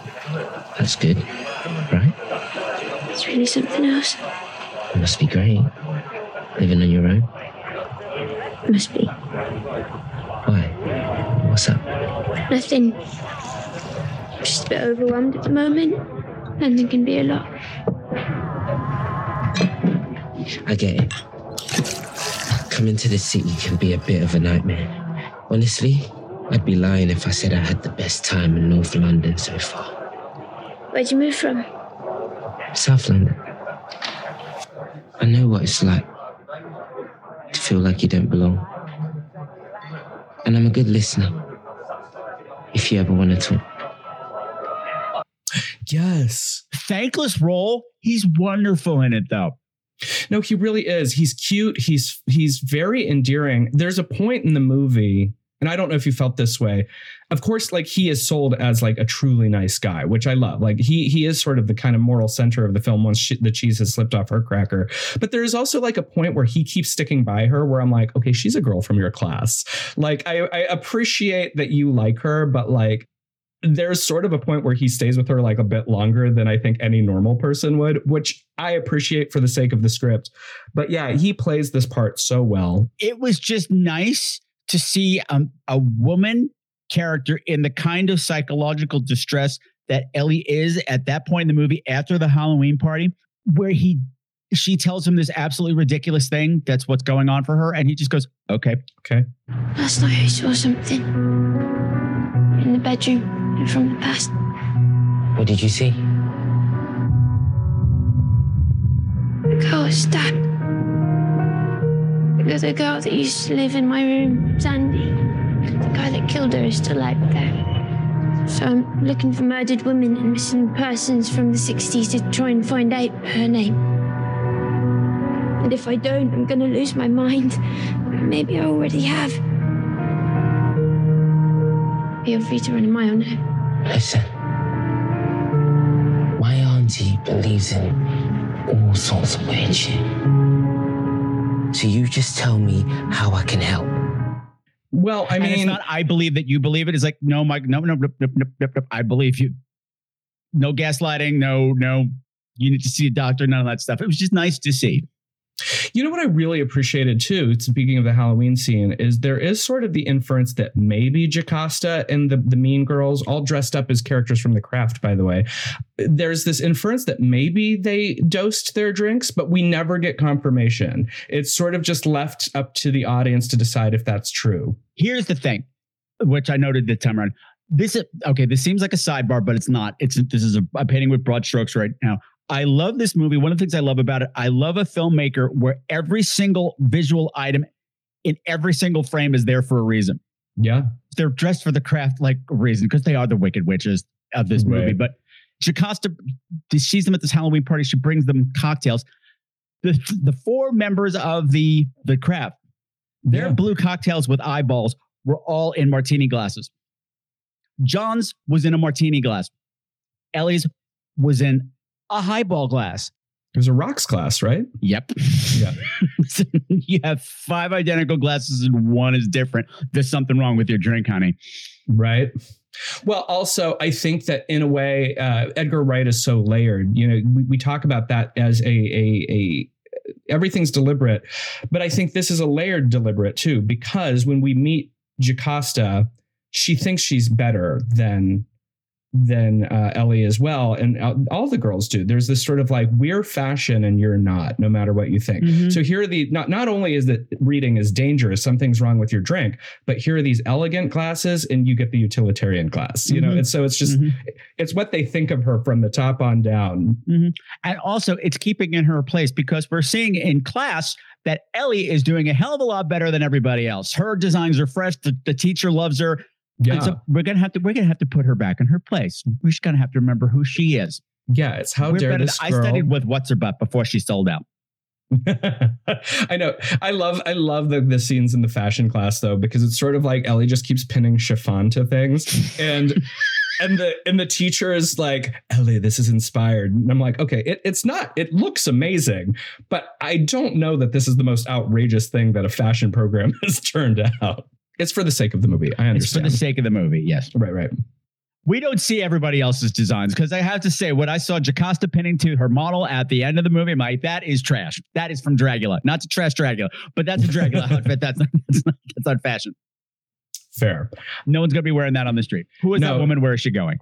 That's good, right? It's really something else. It must be great. Living on your own. Must be. Why? What's up? Nothing. Just a bit overwhelmed at the moment. London can be a lot. I get it. Coming to the city can be a bit of a nightmare. Honestly, I'd be lying if I said I had the best time in North London so far. Where'd you move from? South London. I know what it's like to feel like you don't belong. And I'm a good listener. If you ever want to talk. Yes. Thankless role. He's wonderful in it, though. No, he really is. He's cute. He's he's very endearing. There's a point in the movie, and I don't know if you felt this way. Of course, like he is sold as like a truly nice guy, which I love. Like he he is sort of the kind of moral center of the film once she, the cheese has slipped off her cracker. But there is also like a point where he keeps sticking by her, where I'm like, okay, she's a girl from your class. Like I, I appreciate that you like her, but like there's sort of a point where he stays with her like a bit longer than I think any normal person would, which I appreciate for the sake of the script. But yeah, he plays this part so well. It was just nice to see um, a woman character in the kind of psychological distress that Ellie is at that point in the movie after the Halloween party, where he she tells him this absolutely ridiculous thing that's what's going on for her, and he just goes, "Okay, okay." Last night I saw something in the bedroom from the past. What did you see? A girl was stabbed. The other girl that used to live in my room, Sandy. The guy that killed her is still out there. So I'm looking for murdered women and missing persons from the 60s to try and find out her name. And if I don't, I'm gonna lose my mind. Maybe I already have. Feel free to run a mile now. Listen. My auntie believes in all sorts of weird shit. So you just tell me how I can help. Well, I And mean, it's not. I believe that you believe it. It's like no, Mike. No, no, no, no, no, no, no. I believe you. No gaslighting. No, no. You need to see a doctor. None of that stuff. It was just nice to see. You know what I really appreciated too, speaking of the Halloween scene, is there is sort of the inference that maybe Jocasta and the, the Mean Girls, all dressed up as characters from the craft, by the way, there's this inference that maybe they dosed their drinks, but we never get confirmation. It's sort of just left up to the audience to decide if that's true. Here's the thing, which I noted the time around. This is okay. This seems like a sidebar, but it's not. It's this is a, painting with broad strokes right now. I love this movie. One of the things I love about it, I love a filmmaker where every single visual item in every single frame is there for a reason. Yeah. They're dressed for the craft like reason because they are the wicked witches of this movie. But Jocasta sees them at this Halloween party. She brings them cocktails. The the four members of the the craft, their Yeah. blue cocktails with eyeballs were all in martini glasses. John's was in a martini glass. Ellie's was in a highball glass. It was a rocks class, right? Yep. Yeah. you have five identical glasses and one is different. There's something wrong with your drink, honey. Right. Well, also, I think that in a way, uh, Edgar Wright is so layered. You know, we, we talk about that as a, a, a everything's deliberate, but I think this is a layered deliberate too, because when we meet Jocasta, she thinks she's better than than uh, Ellie as well, and uh, all the girls do. There's this sort of like we're fashion and you're not, no matter what you think. Mhm. So here are the not not only is that reading is dangerous, something's wrong with your drink, but here are these elegant glasses, and you get the utilitarian glass. You know, Mhm. and so it's just it's what they think of her from the top on down. Mhm. And also, it's keeping in her place because we're seeing in class that Ellie is doing a hell of a lot better than everybody else. Her designs are fresh. The, the teacher loves her. Yeah. So we're gonna have to we're gonna have to put her back in her place. We're just gonna have to remember who she is. Yeah, it's how We're dare better this girl. I studied with what's her butt before she sold out. I know. I love I love the, the scenes in the fashion class though, because it's sort of like Ellie just keeps pinning chiffon to things. And and the and the teacher is like, Ellie, this is inspired. And I'm like, okay, it, it's not. It looks amazing, but I don't know that this is the most outrageous thing that a fashion program has turned out. It's for the sake of the movie. I understand. It's for the sake of the movie, yes. right, right. We don't see everybody else's designs because I have to say, what I saw Jocasta pinning to her model at the end of the movie, I'm that is trash. That is from Dracula. Not to trash Dracula, but that's a Dracula outfit. That's not, that's not, that's not fashion. Fair. No one's going to be wearing that on the street. Who is No. that woman? Where is she going?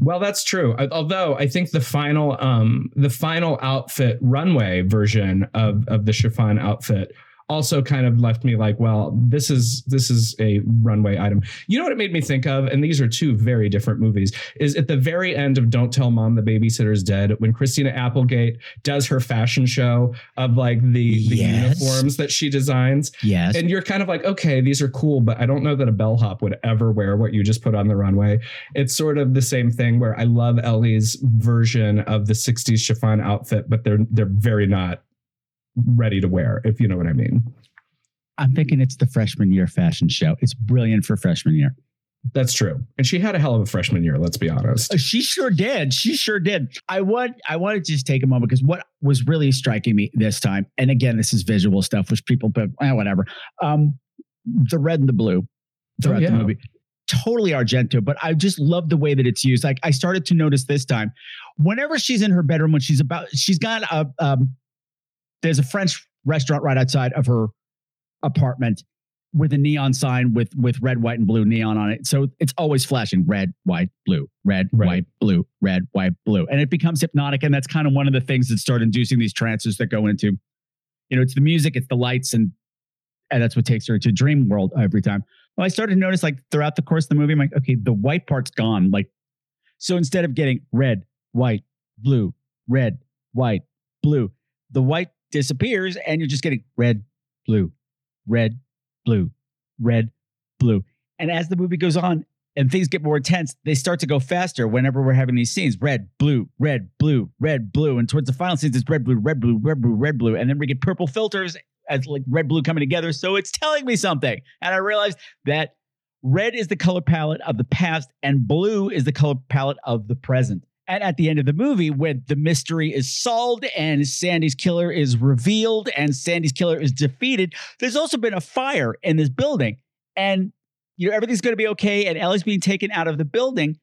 Well, that's true. Although I think the final, um, the final outfit runway version of of the chiffon outfit also kind of left me like, well, this is this is a runway item. You know what it made me think of, and these are two very different movies. Is at the very end of Don't Tell Mom the Babysitter's Dead when Christina Applegate does her fashion show of like the the Yes. uniforms that she designs. Yes. And you're kind of like, okay, these are cool, but I don't know that a bellhop would ever wear what you just put on the runway. It's sort of the same thing where I love Ellie's version of the 60s chiffon outfit, but they're they're very not ready to wear, if you know what I mean. I'm thinking it's the freshman year fashion show. It's brilliant for freshman year. That's true. And she had a hell of a freshman year, let's be honest. Uh, She sure did. She sure did. I want I want to just take a moment because what was really striking me this time, and again, this is visual stuff, which people put eh, whatever. Um, the red and the blue throughout Oh, yeah. the movie. Totally Argento, but I just love the way that it's used. Like I started to notice this time, whenever she's in her bedroom, when she's about, she's got a um, there's a French restaurant right outside of her apartment with a neon sign with with red, white, and blue neon on it. So it's always flashing red, white, blue, red, white, blue, red, white, blue. And it becomes hypnotic. And that's kind of one of the things that start inducing these trances that go into, you know, it's the music, it's the lights, and and that's what takes her to dream world every time. Well, I started to notice like throughout the course of the movie, I'm like, okay, the white part's gone. Like, so instead of getting red, white, blue, red, white, blue, the white disappears and you're just getting red, blue, red, blue, red, blue. And as the movie goes on and things get more intense, they start to go faster whenever we're having these scenes red, blue, red, blue, red, blue. And towards the final scenes, it's red, blue, red, blue, red, blue, red, blue. And then we get purple filters as like red, blue coming together. So it's telling me something. And I realized that red is the color palette of the past and blue is the color palette of the present. And at the end of the movie, when the mystery is solved and Sandy's killer is revealed and Sandy's killer is defeated, there's also been a fire in this building. And you know, everything's going to be okay. And Ellie's being taken out of the building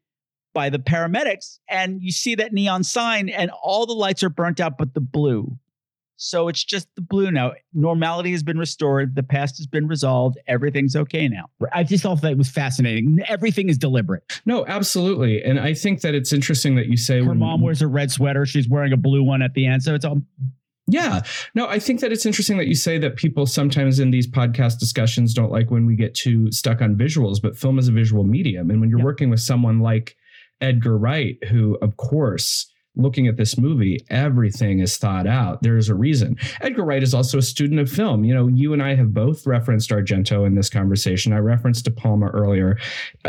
by the paramedics. And you see that neon sign, and all the lights are burnt out but the blue. So it's just the blue now. Normality has been restored. The past has been resolved. Everything's okay now. I just thought that was fascinating. Everything is deliberate. No, absolutely. And I think that it's interesting that you say Her when mom wears a red sweater. She's wearing a blue one at the end. So it's all Yeah. No, I think that it's interesting that you say that people sometimes in these podcast discussions don't like when we get too stuck on visuals, but film is a visual medium. And when you're working with someone like Edgar Wright, who, of course, looking at this movie, everything is thought out. There is a reason. Edgar Wright is also a student of film. You know, you and I have both referenced Argento in this conversation. I referenced De Palma earlier.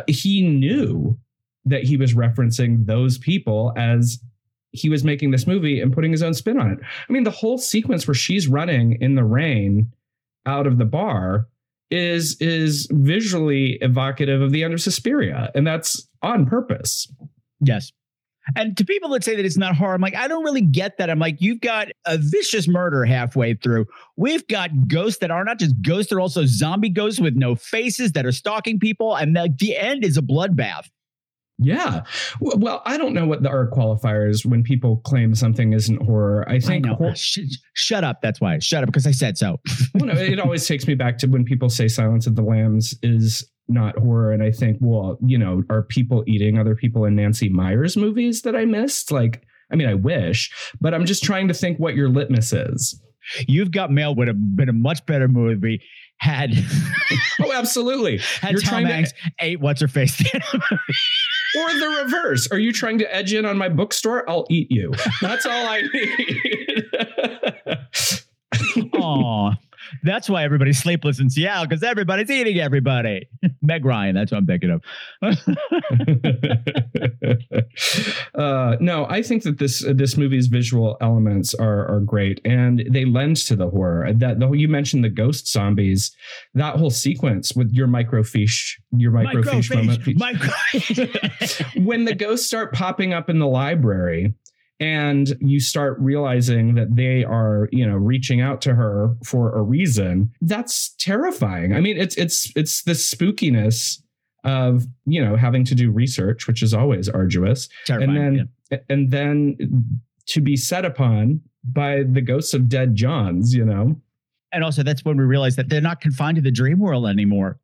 He knew that he was referencing those people as he was making this movie and putting his own spin on it. I mean, the whole sequence where she's running in the rain out of the bar is is visually evocative of the end of Suspiria, and that's on purpose. Yes. And to people that say that it's not horror, I'm like, I don't really get that. I'm like, you've got a vicious murder halfway through. We've got ghosts that are not just ghosts, they're also zombie ghosts with no faces that are stalking people. And the, the end is a bloodbath. Yeah. Well, I don't know what the art qualifier is when people claim something isn't horror. I think know. hor- Sh- shut up. That's why. Shut up because I said so. well, no, it always takes me back to when people say Silence of the Lambs is not horror. And I think, well, you know, are people eating other people in Nancy Meyers movies that I missed? Like, I mean, I wish, but I'm just trying to think what your litmus is. You've got mail would have been a much better movie had oh absolutely had You're Tom trying to- Hanks ate what's her face. Or the reverse. Are you trying to edge in on my bookstore? I'll eat you. That's all I need. Aw, that's why everybody's sleepless in Seattle because everybody's eating everybody. Meg Ryan, that's what I'm thinking of. uh, no, I think that this this movie's visual elements are are great, and they lend to the horror. That the you mentioned the ghost zombies, that whole sequence with your microfiche, your microfiche moment. Micro- when the ghosts start popping up in the library and you start realizing that they are you know reaching out to her for a reason. That's terrifying. I mean it's it's it's the spookiness of you know having to do research which is always arduous. Terrifying, and then and then to be set upon by the ghosts of dead johns you know? And also, that's when we realize that they're not confined to the dream world anymore.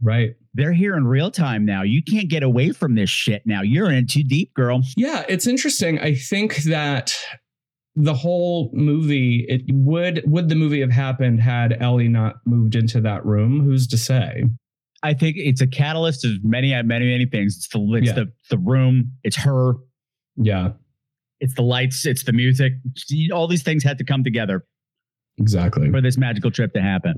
Right. They're here in real time now. You can't get away from this shit now. You're in too deep, girl. Yeah, it's interesting. I think that the whole movie it would would the movie have happened had Ellie not moved into that room? Who's to say? I think it's a catalyst of many, many, many things. It's the it's Yeah. the the room. It's her. Yeah, It's the lights. It's the music. All these things had to come together exactly. for this magical trip to happen.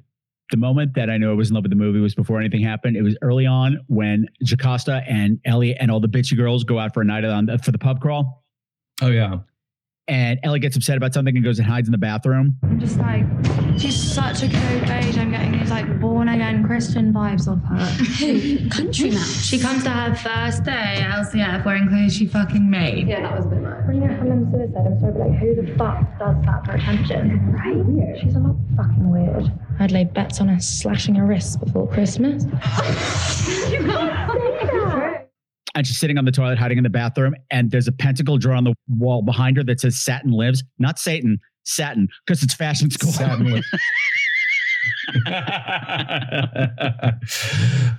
The moment that I knew I was in love with the movie was before anything happened. It was early on when Jocasta and Elliot and all the bitchy girls go out for a night on the, for the pub crawl, Oh yeah. And Ellie gets upset about something and goes and hides in the bathroom. I'm just like, she's such a cute beige. I'm getting these like born again Christian vibes off her. Country mouse. She comes to her first day at LCF wearing clothes she fucking made. Yeah, that was a bit much. Bring her home suicide. I'm sorry, but like, who the fuck does that for attention? Right? Weird. She's a lot fucking weird. I'd lay bets on her slashing her wrists before Christmas. you can't say that. And she's sitting on the toilet hiding in the bathroom and there's a pentacle drawn on the wall behind her that says satin lives not satan satin because it's fashion school Satin lives.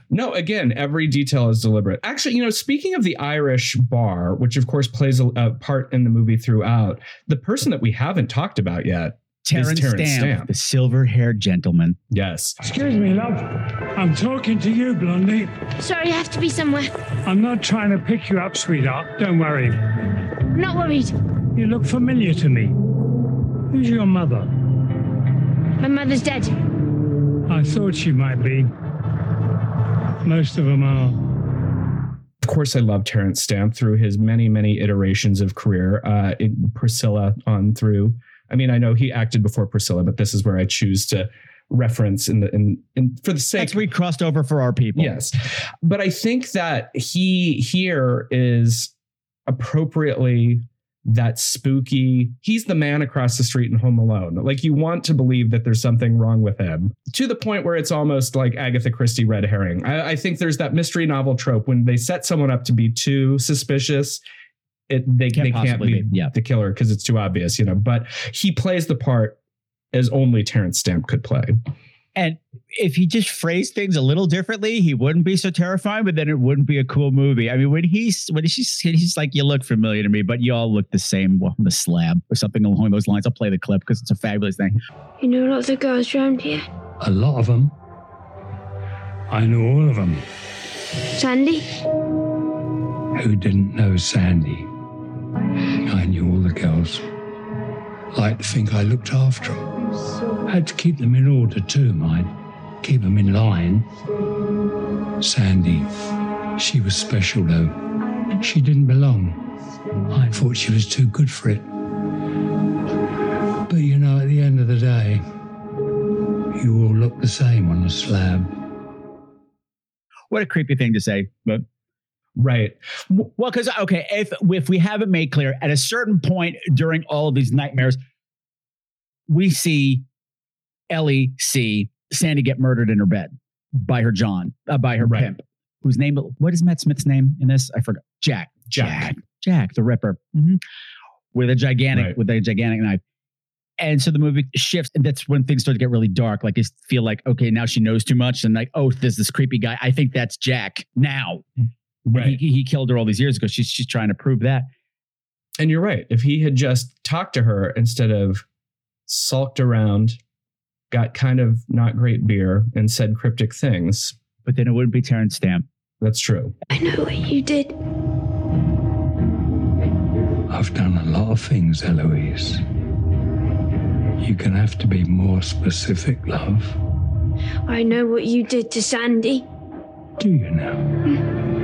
no, again, every detail is deliberate. Actually, you know, speaking of the Irish bar, which of course plays a, a part in the movie throughout, the person that we haven't talked about yet terence, is Terence stamp, Stamp. the silver-haired gentleman Yes. Excuse me, love. I'm talking to you, Blondie. Sorry, I have to be somewhere. I'm not trying to pick you up, sweetheart. Don't worry. I'm not worried. You look familiar to me. Who's your mother? My mother's dead. I thought she might be. Most of them are. Of course, I love Terence Stamp through his many, many iterations of career. Uh, in Priscilla on through. I mean, I know he acted before Priscilla, but this is where I choose to reference in the in, in for the sake that's we crossed over for our people Yes. But I think that he here is appropriately that spooky. He's the man across the street in Home Alone. Like you want to believe that there's something wrong with him to the point where it's almost like Agatha Christie red herring. I, I think there's that mystery novel trope when they set someone up to be too suspicious. It, they, Can't they can't be be, yeah. the killer because it's too obvious, you know. But he plays the part as only Terence Stamp could play. and if he just phrased things a little differently he wouldn't be so terrifying but then it wouldn't be a cool movie i mean when he's when he's he's like you look familiar to me but you all look the same on the slab or something along those lines i'll play the clip because it's a fabulous thing You know lots of girls around here. A lot of them. I know all of them. Sandy? Who didn't know Sandy? I knew all the girls. Like to think I looked after them. Had to keep them in order too, mind. Keep them in line. Sandy, she was special though. She didn't belong. I thought she was too good for it. But you know, at the end of the day, you all look the same on the slab. what a creepy thing to say but Right. Well, because okay, if if we haven't made clear, at a certain point during all of these nightmares, we see Ellie see Sandy get murdered in her bed by her John, uh, by her Right. pimp, whose name? What is Matt Smith's name in this? I forgot. Jack. Jack. Jack, the Ripper, Mhm. with a gigantic Right. with a gigantic knife. And so the movie shifts, and that's when things start to get really dark. Like you feel like, okay, now she knows too much, and like, oh, there's this creepy guy. I think that's Jack now. Right. He, he killed her all these years ago. She's she's trying to prove that. And you're right. If he had just talked to her instead of sulked around, got kind of not great beer, and said cryptic things, But then it wouldn't be Terence Stamp. that's true. I know what you did. I've done a lot of things, Eloise. You're gonna have to be more specific, love. I know what you did to Sandy. Do you now? Hmm.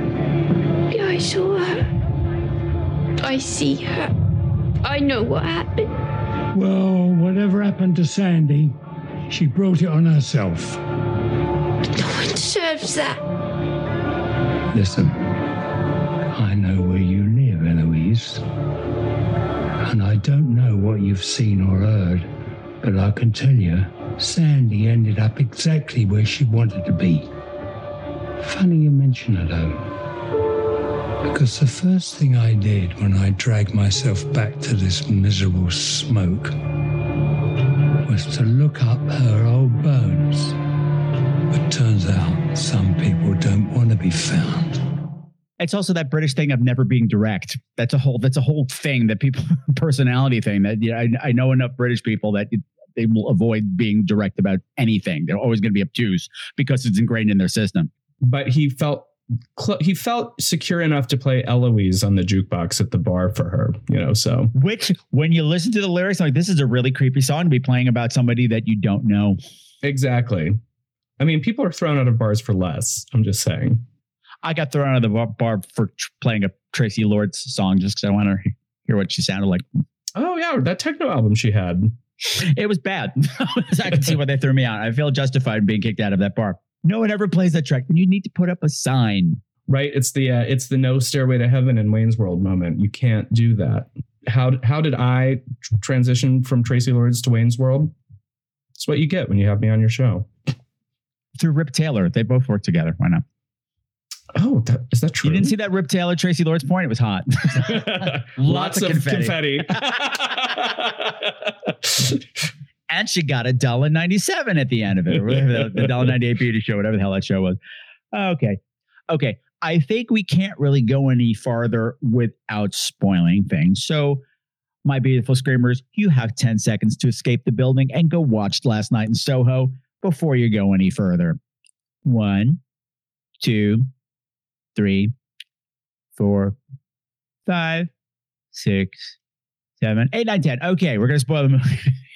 Yeah, I saw her. I see her. I know what happened. Well, whatever happened to Sandy, she brought it on herself. No one deserves that. Listen, I know where you live, Eloise. And I don't know what you've seen or heard, but I can tell you, Sandy ended up exactly where she wanted to be. Funny you mention it, though. Because the first thing I did when I dragged myself back to this miserable smoke was to look up her old bones. But turns out some people don't want to be found. It's also that British thing of never being direct. That's a whole. That's a whole thing that people personality thing that yeah. I, I know enough British people that it, they will avoid being direct about anything. They're always going to be obtuse because it's ingrained in their system. But he felt cl- he felt secure enough to play Eloise on the jukebox at the bar for her. You know, so Which, when you listen to the lyrics, I'm like this is a really creepy song to be playing about somebody that you don't know. exactly. I mean, people are thrown out of bars for less. I'm just saying. I got thrown out of the bar- for tr- playing a Traci Lords song just because I want to hear what she sounded like. Oh yeah, that techno album she had. It was bad. I can see why they threw me out. I feel justified in being kicked out of that bar. No one ever plays that track. You need to put up a sign. Right? It's the uh, it's the no stairway to heaven in Wayne's World moment. You can't do that. How how did I transition from Traci Lords to Wayne's World? It's what you get when you have me on your show. Through Rip Taylor. They both work together. Why not? Oh, that, is that true? You didn't see that Rip Taylor Traci Lords point? It was hot. Lots, of confetti. and she got a dollar ninety seven at the end of it. the dollar ninety eight beauty show, whatever the hell that show was. Okay, okay. I think we can't really go any farther without spoiling things. So, my beautiful screamers, you have ten seconds to escape the building and go watch Last Night in Soho before you go any further. One, two, three, four, five, six, seven, eight, nine, ten. Okay, we're gonna spoil the movie.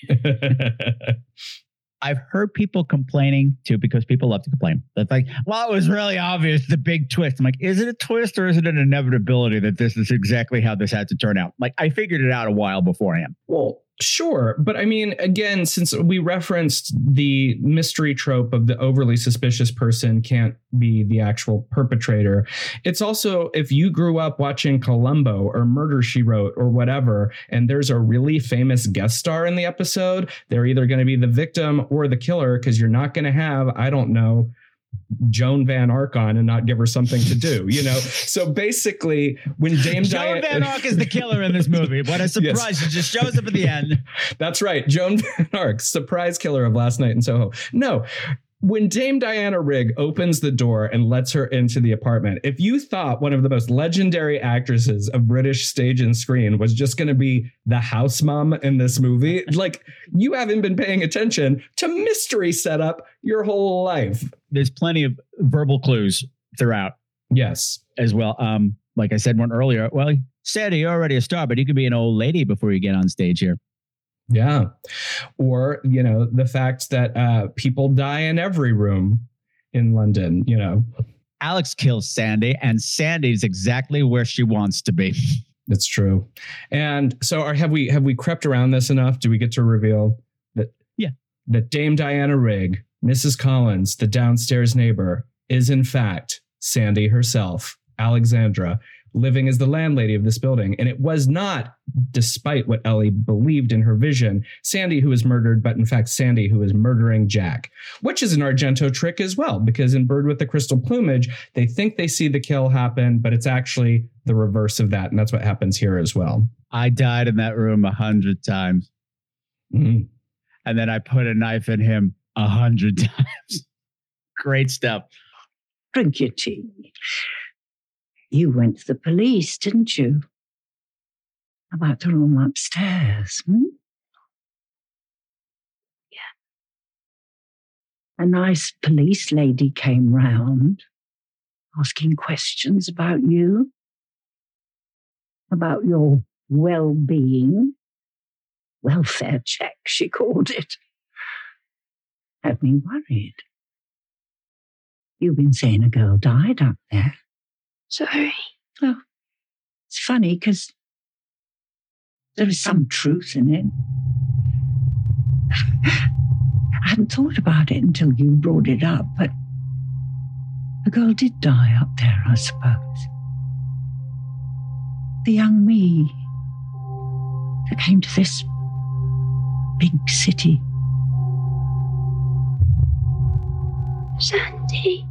I've heard people complaining too because people love to complain. That's like, well, it was really obvious the big twist. I'm like, is it a twist or is it an inevitability that this is exactly how this had to turn out? Like, I figured it out a while beforehand. Well, sure. But I mean, again, since we referenced the mystery trope of the overly suspicious person can't be the actual perpetrator, it's also if you grew up watching Columbo or Murder She Wrote or whatever, and there's a really famous guest star in the episode, they're either going to be the victim or the killer because you're not going to have, I don't know, Joan Van Ark on and not give her something to do, you know? So basically, when Dame Joan Diane Van Ark is the killer in this movie. What a surprise. She just shows up at the end. That's right. Joan Van Ark, surprise killer of last night in Soho. No. When Dame Diana Rigg opens the door and lets her into the apartment, if you thought one of the most legendary actresses of British stage and screen was just going to be the house mom in this movie, like you haven't been paying attention to mystery setup your whole life. There's plenty of verbal clues throughout. Yes. As well. Um, like I said one earlier, well, Sandy, you're already a star, but you could be an old lady before you get on stage here. Yeah. Or, you know, the fact that uh, people die in every room in London, you know. Alex kills Sandy, and Sandy's exactly where she wants to be. That's true. And so are, have we have we crept around this enough? Do we get to reveal that yeah. that Dame Diana Rigg, Mrs. Collins, the downstairs neighbor, is in fact Sandy herself, Alexandra, living as the landlady of this building. And it was not, despite what Ellie believed in her vision, Sandy who was murdered, but in fact Sandy who is murdering Jack, which is an Argento trick as well, because in Bird with the Crystal Plumage, they think they see the kill happen, but it's actually the reverse of that. And that's what happens here as well. I died in that room a hundred times. Mhm. And then I put a knife in him a hundred times. Great stuff. Drink your tea. You went to the police, didn't you? About the room upstairs, hmm? Yeah. A nice police lady came round asking questions about you, about your well being. Welfare check, she called it. Had me worried. You've been saying a girl died up there. Sorry. Oh, it's funny because there is some truth in it. I hadn't thought about it until you brought it up, but a girl did die up there, I suppose. The young me that came to this big city. Sandy.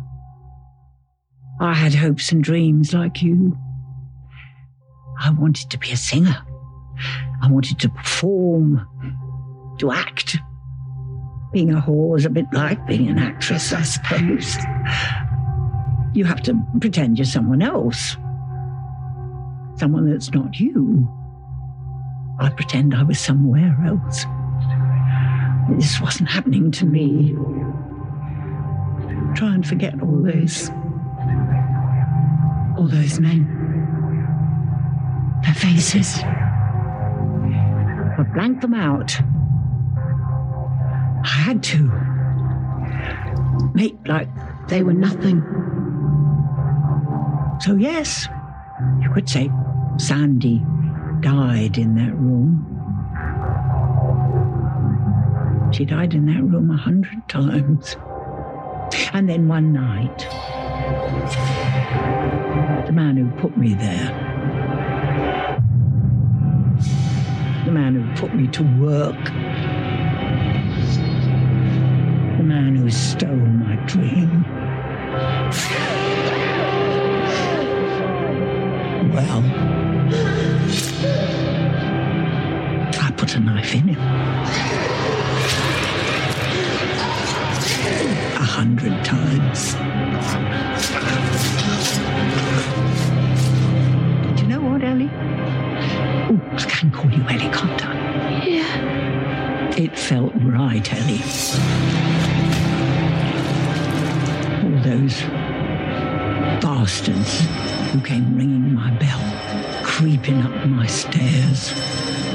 I had hopes and dreams like you. I wanted to be a singer. I wanted to perform, to act. Being a whore was a bit like being an actress, I suppose. You have to pretend you're someone else. Someone that's not you. I pretend I was somewhere else. This wasn't happening to me. Try and forget all those. All those men. Their faces. I blanked them out. I had to. Make like they were nothing. So, yes, you could say Sandy died in that room. She died in that room a hundred times. And then one night, the man who put me there, the man who put me to work, the man who stole my dream. Well, I put a knife in him. Hundred times. Do you know what, Ellie? Oh, I can call you Ellie, can't I? Yeah. It felt right, Ellie. All those bastards who came ringing my bell, creeping up my stairs.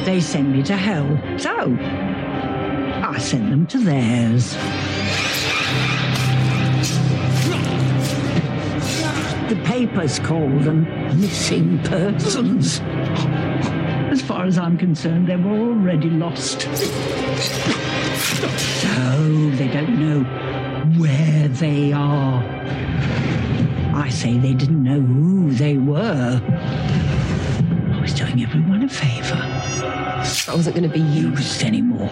They sent me to hell. So, I sent them to theirs. Papers call them missing persons. As far as I'm concerned, they were already lost. So they don't know where they are. I say they didn't know who they were. I was doing everyone a favor. I wasn't going to be used anymore.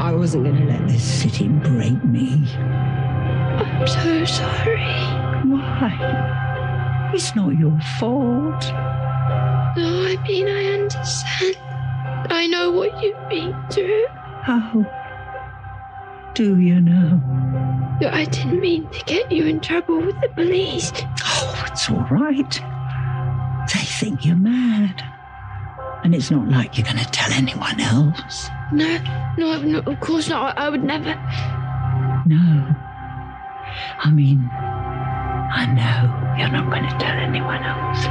I wasn't going to let this city break me. I'm so sorry. Why? It's not your fault. No, I mean, I understand. I know what you've been through. How do you know? That I didn't mean to get you in trouble with the police. Oh, it's all right. They think you're mad. And it's not like you're going to tell anyone else. No, no, no, of course not. I, I would never. No. I mean, I know you're not going to tell anyone else.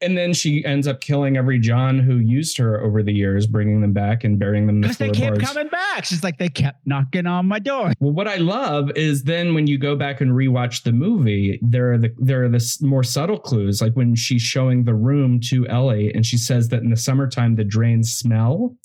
And then she ends up killing every John who used her over the years, bringing them back and burying them in the Because they kept floorboards. coming back. She's like, they kept knocking on my door. Well, what I love is then when you go back and rewatch the movie, there are the there are the more subtle clues, like when she's showing the room to Ellie, and she says that in the summertime the drains smell.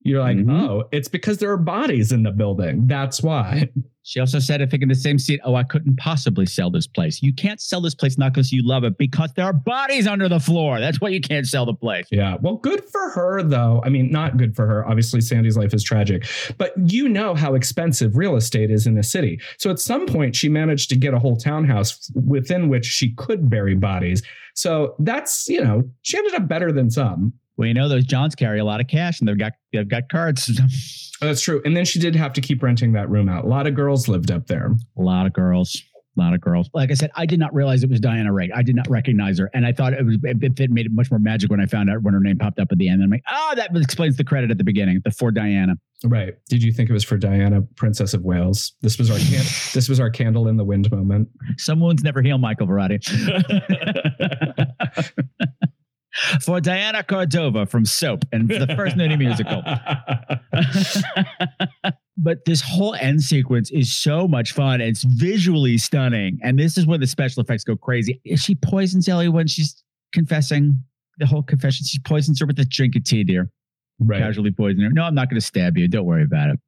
You're like, mm-hmm. oh, it's because there are bodies in the building. That's why. She also said, I think in the same seat, oh, I couldn't possibly sell this place. You can't sell this place not because you love it, because there are bodies under the floor. That's why you can't sell the place. Yeah. Well, good for her, though. I mean, not good for her. Obviously, Sandy's life is tragic, but you know how expensive real estate is in the city. So at some point, she managed to get a whole townhouse within which she could bury bodies. So that's, you know, she ended up better than some. Well, you know, those Johns carry a lot of cash and they've got they've got cards. Oh, that's true. And then she did have to keep renting that room out. A lot of girls lived up there. A lot of girls. A lot of girls. Like I said, I did not realize it was Diana Rigg. I did not recognize her, and I thought it was it, it made it much more magic when I found out when her name popped up at the end. And I'm like, oh, that explains the credit at the beginning, the for Diana. Right. Did you think it was for Diana, Princess of Wales? This was our can- this was our candle in the wind moment. Some wounds never heal, Michael Varrati. for Diana Canova from Soap and the first nudie musical. but this whole end sequence is so much fun. It's visually stunning. And this is where the special effects go crazy. She poisons Ellie when she's confessing the whole confession. She poisons her with a drink of tea, dear. Right. Casually poison her. No, I'm not going to stab you. Don't worry about it.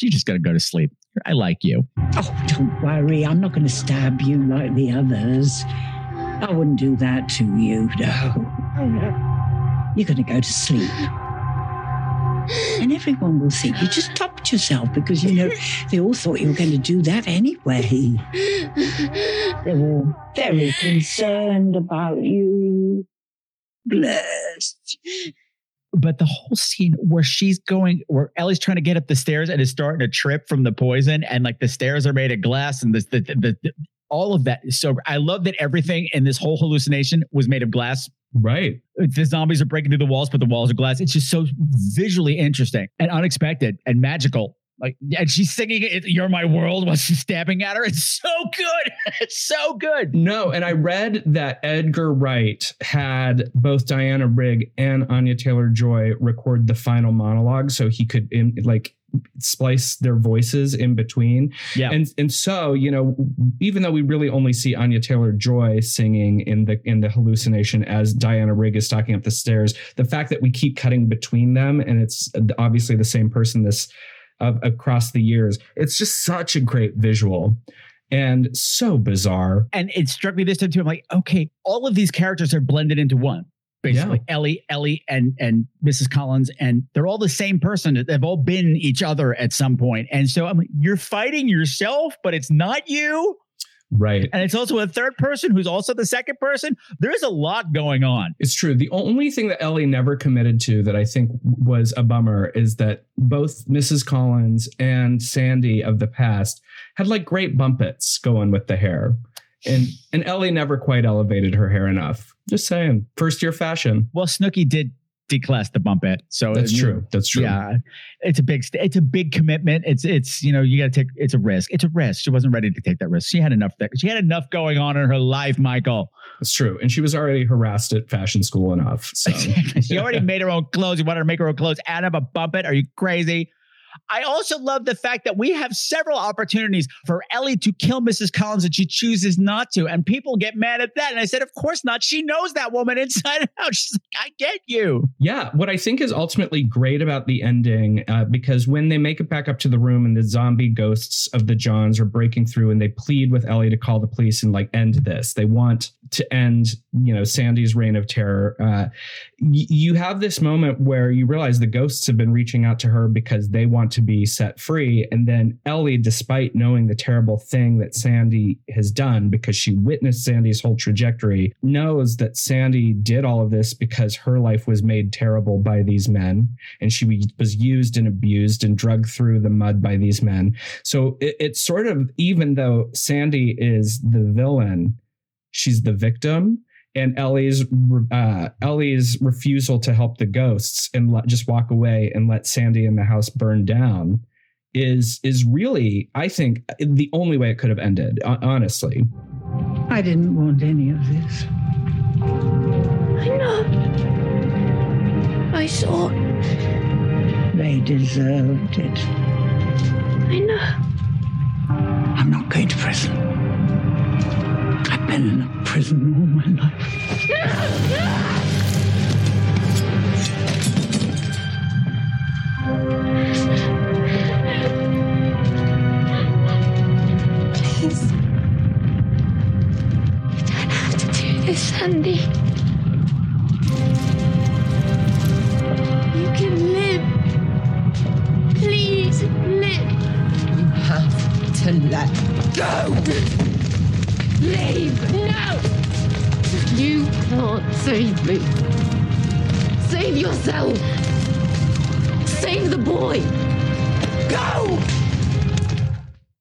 You just got to go to sleep. I like you. Oh, don't worry. I'm not going to stab you like the others. I wouldn't do that to you, no. You're going to go to sleep. And everyone will think you just topped yourself because, you know, they all thought you were going to do that anyway. They're all very concerned about you. Blessed. but the whole scene where she's going, where Ellie's trying to get up the stairs and is starting to trip from the poison, and like the stairs are made of glass, and this, the, the, the, all of that is so. I love that everything in this whole hallucination was made of glass. Right. The zombies are breaking through the walls, but the walls are glass. It's just so visually interesting and unexpected and magical. Like, and she's singing it, You're My World while she's stabbing at her. It's so good. It's so good. No, and I read that Edgar Wright had both Diana Rigg and Anya Taylor Joy record the final monologue so he could, in, like, splice their voices in between. Yeah. And and so, you know, even though we really only see Anya Taylor Joy singing in the in the hallucination as Diana Rigg is stalking up the stairs, the fact that we keep cutting between them and it's obviously the same person this of across the years. It's just such a great visual and so bizarre. And it struck me this time too. I'm like, okay, all of these characters are blended into one. Basically, Yeah. Ellie, Ellie, and and Mrs. Collins, and they're all the same person. They've all been each other at some. And so I'm like, you're fighting yourself, but it's not you. Right. And it's also a third person who's also the second person. There's a lot going on. It's true. The only thing that Ellie never committed to that I think was a bummer is that both Mrs. Collins and Sandy of the past had like great Bumpits going with the hair. And and Ellie never quite elevated her hair enough. Just saying. First year fashion. Well, Snooki did declass the bump it. So That's true. That's true. Yeah, it's a big, st- it's a big commitment. It's, it's, you know, you got to take. It's a risk. It's a risk. She wasn't ready to take that risk. She had enough. That she had enough going on in her life, Michael. That's true. And she was already harassed at fashion school enough. So she already made her own clothes. You want her to make her own clothes and have a bump it? Are you crazy? I also love the fact that we have several opportunities for Ellie to kill Mrs. Collins and she chooses not to. And people get mad at that. And I said, Of course not. She knows that woman inside and out. She's like, I get you. Yeah, what I think is ultimately great about the ending, uh, because when they make it back up to the room and the zombie ghosts of the Johns are breaking through and they plead with Ellie to call the police and like end this, they want to end, you know, Sandy's reign of terror. Uh, y- you have this moment where you realize the ghosts have been reaching out to her because they want to be set free. And then Ellie, despite knowing the terrible thing that Sandy has done because she witnessed Sandy's whole trajectory, knows that Sandy did all of this because her life was made terrible by these men and she was used and abused and drugged through the mud by these men. So it, it's sort of, even though Sandy is the villain, she's the victim and Ellie's uh, Ellie's refusal to help the ghosts and let, just walk away and let Sandy and the house burn down is is really I think the only way it could have ended honestly. I didn't want any of this. I know. I saw. They deserved it. I know. I'm not going to prison. I've been in a prison all my life. Please. You don't have to do this, Sandy. You can live. Please live. You have to let go. Leave! No! You can't save me. Save yourself. Save the boy. Go!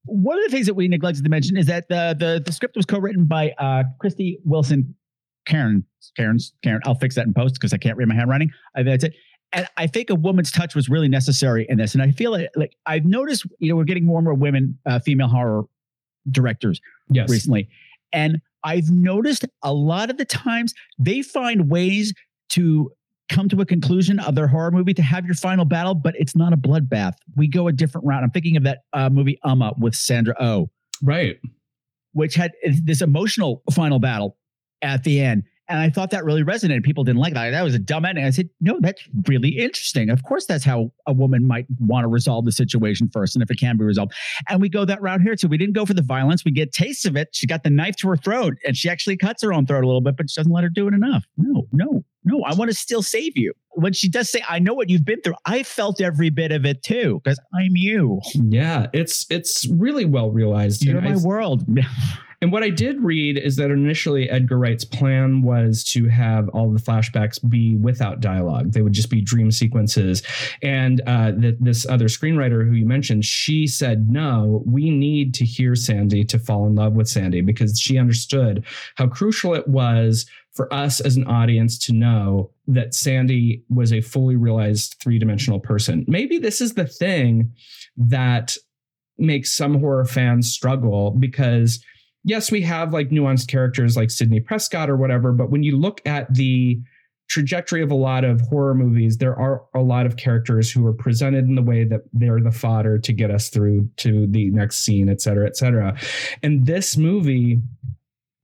One of the things that we neglected to mention is that the the, the script was co-written by uh, Krysty Wilson Karen. Karen's Karen. I'll fix that in post because I can't read my handwriting. I, that's it. And I think a woman's touch was really necessary in this. And I feel like, like I've noticed, you know, we're getting more and more women, uh, female horror directors Yes. recently. And I've noticed a lot of the times they find ways to come to a conclusion of their horror movie to have your final battle, but it's not a bloodbath. We go a different route. I'm thinking of that uh, movie Umma with Sandra Oh, Right. which had this emotional final battle at the end. And I thought that really resonated. People didn't like that. That was a dumb ending. I said, no, that's really interesting. Of course, that's how a woman might want to resolve the situation first, and if it can be resolved. And we go that route here too. We didn't go for the violence. We get tastes of it. She got the knife to her throat, and she actually cuts her own throat a little bit, but she doesn't let her do it enough. No, no, no. I want to still save you. When she does say, "I know what you've been through," I felt every bit of it too, because I'm you. Yeah, it's it's really well realized. You're And my I- world. And what I did read is that initially Edgar Wright's plan was to have all the flashbacks be without dialogue. They would just be dream sequences. And uh, that this other screenwriter who you mentioned, she said, no, we need to hear Sandy to fall in love with Sandy because she understood how crucial it was for us as an audience to know that Sandy was a fully realized three dimensional person. Maybe this is the thing that makes some horror fans struggle because yes, we have like nuanced characters like Sidney Prescott or whatever, but when you look at the trajectory of a lot of horror movies, there are a lot of characters who are presented in the way that they're the fodder to get us through to the next scene, et cetera, et cetera. And this movie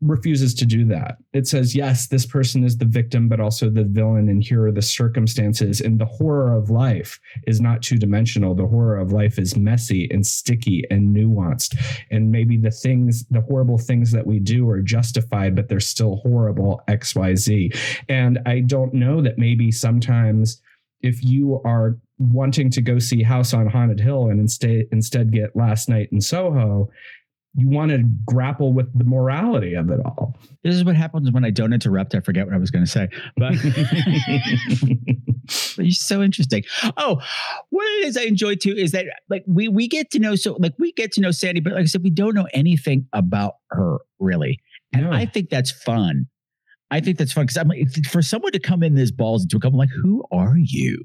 refuses to do that. It says, yes, this person is the victim, but also the villain, and here are the circumstances. And the horror of life is not two dimensional. The horror of life is messy and sticky and nuanced. And maybe the things, the horrible things that we do are justified, but they're still horrible, XYZ. And I don't know that maybe sometimes if you are wanting to go see House on Haunted Hill and instead instead get Last Night in Soho, you want to grapple with the morality of it all. This is what happens when I don't interrupt. I forget what I was going to say, but, but it's so interesting. Oh, what it is I enjoy too is that like we we get to know so like we get to know Sandy, but like I said, we don't know anything about her really, and I think that's fun. I think that's fun because I'm like for someone to come in this balls into a couple, I'm like, who are you?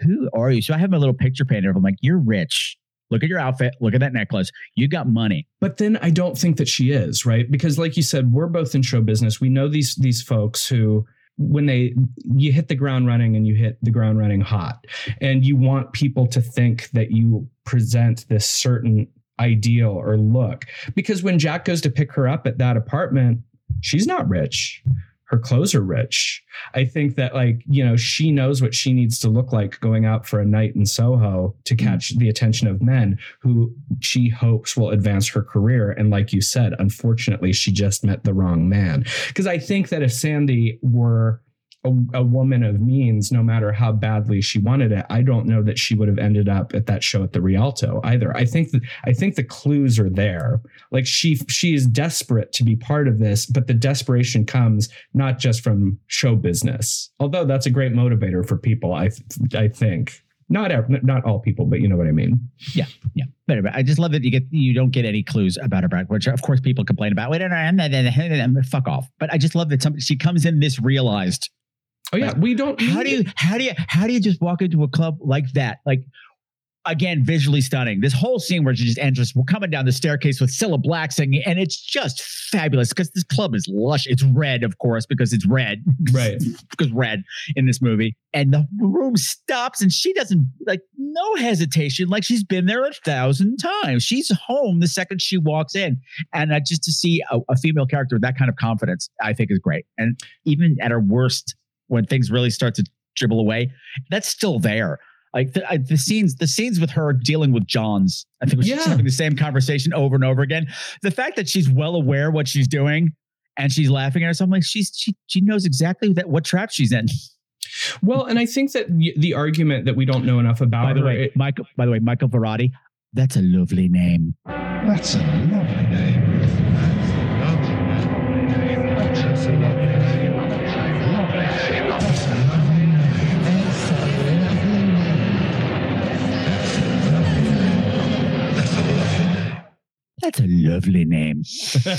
Who are you? So I have my little picture painted of. I'm like, you're rich. Look at your outfit. Look at that necklace. You got money. But then I don't think that she is, right? Because like you said, we're both in show business. We know these these folks who when they you hit the ground running and you hit the ground running hot and you want people to think that you present this certain ideal or look because when Jack goes to pick her up at that apartment, she's not rich her clothes are rich. I think that like, you know, she knows what she needs to look like going out for a night in Soho to Mm-hmm. catch the attention of men who she hopes will advance her career. And like you said, unfortunately, she just met the wrong man. Because I think that if Sandy were a, a woman of means, no matter how badly she wanted it, I don't know that she would have ended up at that show at the Rialto either. I think that I think the clues are there. Like she she is desperate to be part of this, but the desperation comes not just from show business. Although that's a great motivator for people, I I think. Not not all people, but you know what I mean. Yeah, yeah. But I just love that you get you don't get any clues about her background, which of course people complain about. Wait, fuck off. But I just love that somebody she comes in this realized. Oh yeah, we don't. How do you how do you how do you just walk into a club like that? Like again, visually stunning. This whole scene where she just enters, we're coming down the staircase with Cilla Black singing, and it's just fabulous because this club is lush. It's red, of course, because it's red. Right. because red in this movie. And the room stops and she doesn't like no hesitation, like she's been there a thousand times. She's home the second she walks in. And uh, just to see a, a female character with that kind of confidence, I think is great. And even at her worst, when things really start to dribble away, that's still there. Like the, I, the scenes, the scenes with her dealing with Johns, I think she's Yeah. having the same conversation over and over again. The fact that she's well aware what she's doing and she's laughing at herself, I'm like she's she she knows exactly that what trap she's in. Well, and I think that the argument that we don't know enough about By the her, way, it- Michael. By the way, Michael Varrati. That's a lovely name. That's a lovely That's a lovely name.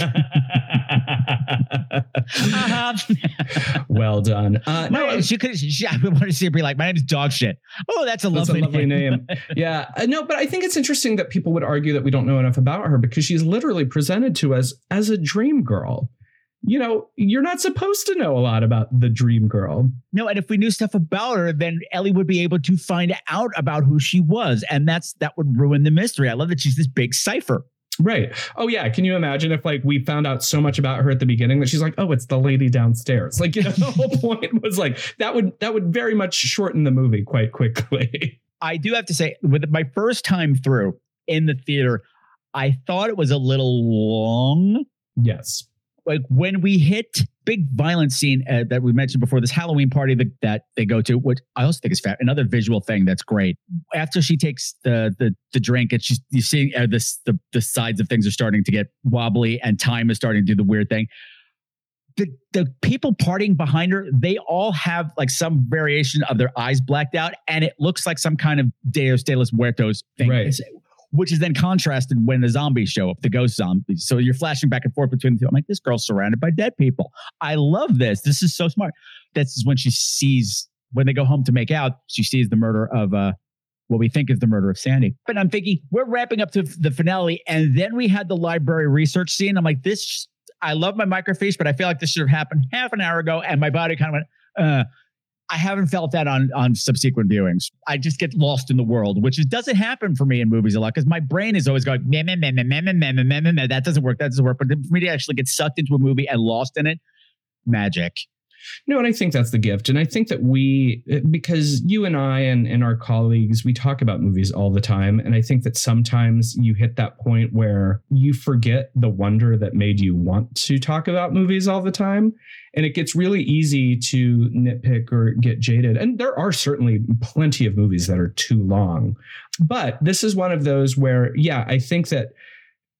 well done. Uh, no, she could. She, I wanted to see her be like, "My name is dog shit." Oh, that's a That's lovely, a lovely name. yeah. Uh, no, but I think it's interesting that people would argue that we don't know enough about her because she's literally presented to us as a dream girl. You know, you're not supposed to know a lot about the dream girl. No, and if we knew stuff about her, then Ellie would be able to find out about who she was, and that's that would ruin the mystery. I love that she's this big cipher. Right. Oh yeah. Can you imagine if like we found out so much about her at the beginning that she's like, oh, it's the lady downstairs. Like, you know, the whole point was like that would that would very much shorten the movie quite quickly. I do have to say, with my first time through in the theater, I thought it was a little long. Yes. Like when we hit big violence scene uh, that we mentioned before, this Halloween party that, that they go to, which I also think is fat. Another visual thing that's great. After she takes the the the drink, and she's you see uh, this the the sides of things are starting to get wobbly, and time is starting to do the weird thing. The the people partying behind her, they all have like some variation of their eyes blacked out, and it looks like some kind of Dia de los Muertos thing. Right. It's- which is then contrasted when the zombies show up, the ghost zombies. So you're flashing back and forth between the two. I'm like, this girl's surrounded by dead people. I love this. This is so smart. This is when she sees when they go home to make out. She sees the murder of uh, what we think is the murder of Sandy. But I'm thinking we're wrapping up to the finale, and then we had the library research scene. I'm like, this. I love my microfiche, but I feel like this should have happened half an hour ago, and my body kind of went. Uh, I haven't felt that on on subsequent viewings. I just get lost in the world, which is, doesn't happen for me in movies a lot because my brain is always going meh, meh, meh, meh, meh, meh, meh, meh, meh, meh, that doesn't work, that doesn't work. But for me to actually get sucked into a movie and lost in it, magic. No, and I think that's the gift. And I think that we, eh, because you and I and, and our colleagues, we talk about movies all the time. And I think that sometimes you hit that point where you forget the wonder that made you want to talk about movies all the time. And it gets really easy to nitpick or get jaded. And there are certainly plenty of movies that are too long. But this is one of those where, yeah, I think that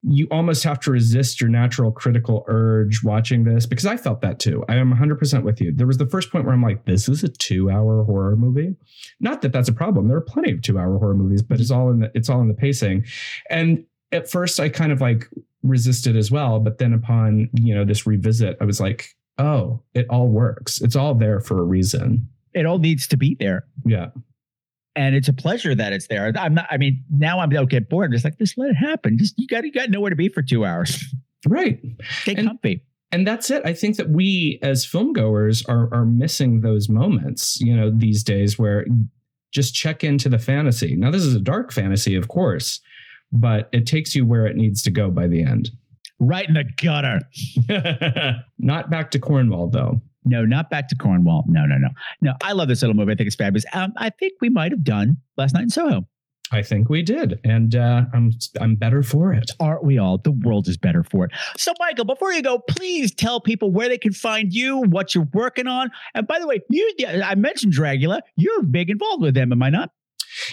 you almost have to resist your natural critical urge watching this because I felt that too. I am 100% with you. There was the first point where I'm like, this is a two hour horror movie. Not that that's a problem. There are plenty of two hour horror movies, but it's all in the, it's all in the pacing. And at first I kind of like resisted as well. But then upon, you know, this revisit, I was like, oh, it all works. It's all there for a reason. It all needs to be there. Yeah. And it's a pleasure that it's there. I'm not, I mean, now I'm don't get bored. I'm just like, just let it happen. Just you got you got nowhere to be for two hours. Right. Stay comfy. and that's it. I think that we as film goers are are missing those moments, you know, these days where just check into the fantasy. Now this is a dark fantasy, of course, but it takes you where it needs to go by the end. Right in the gutter. Not back to Cornwall though. No, not back to Cornwall. No, no, no. No, I love this little movie. I think it's fabulous. Um, I think we might have done last night in Soho. I think we did, and uh, I'm I'm better for it. Aren't we all? The world is better for it. So, Michael, before you go, please tell people where they can find you, what you're working on. And by the way, you I mentioned Dragula. You're big involved with them, am I not?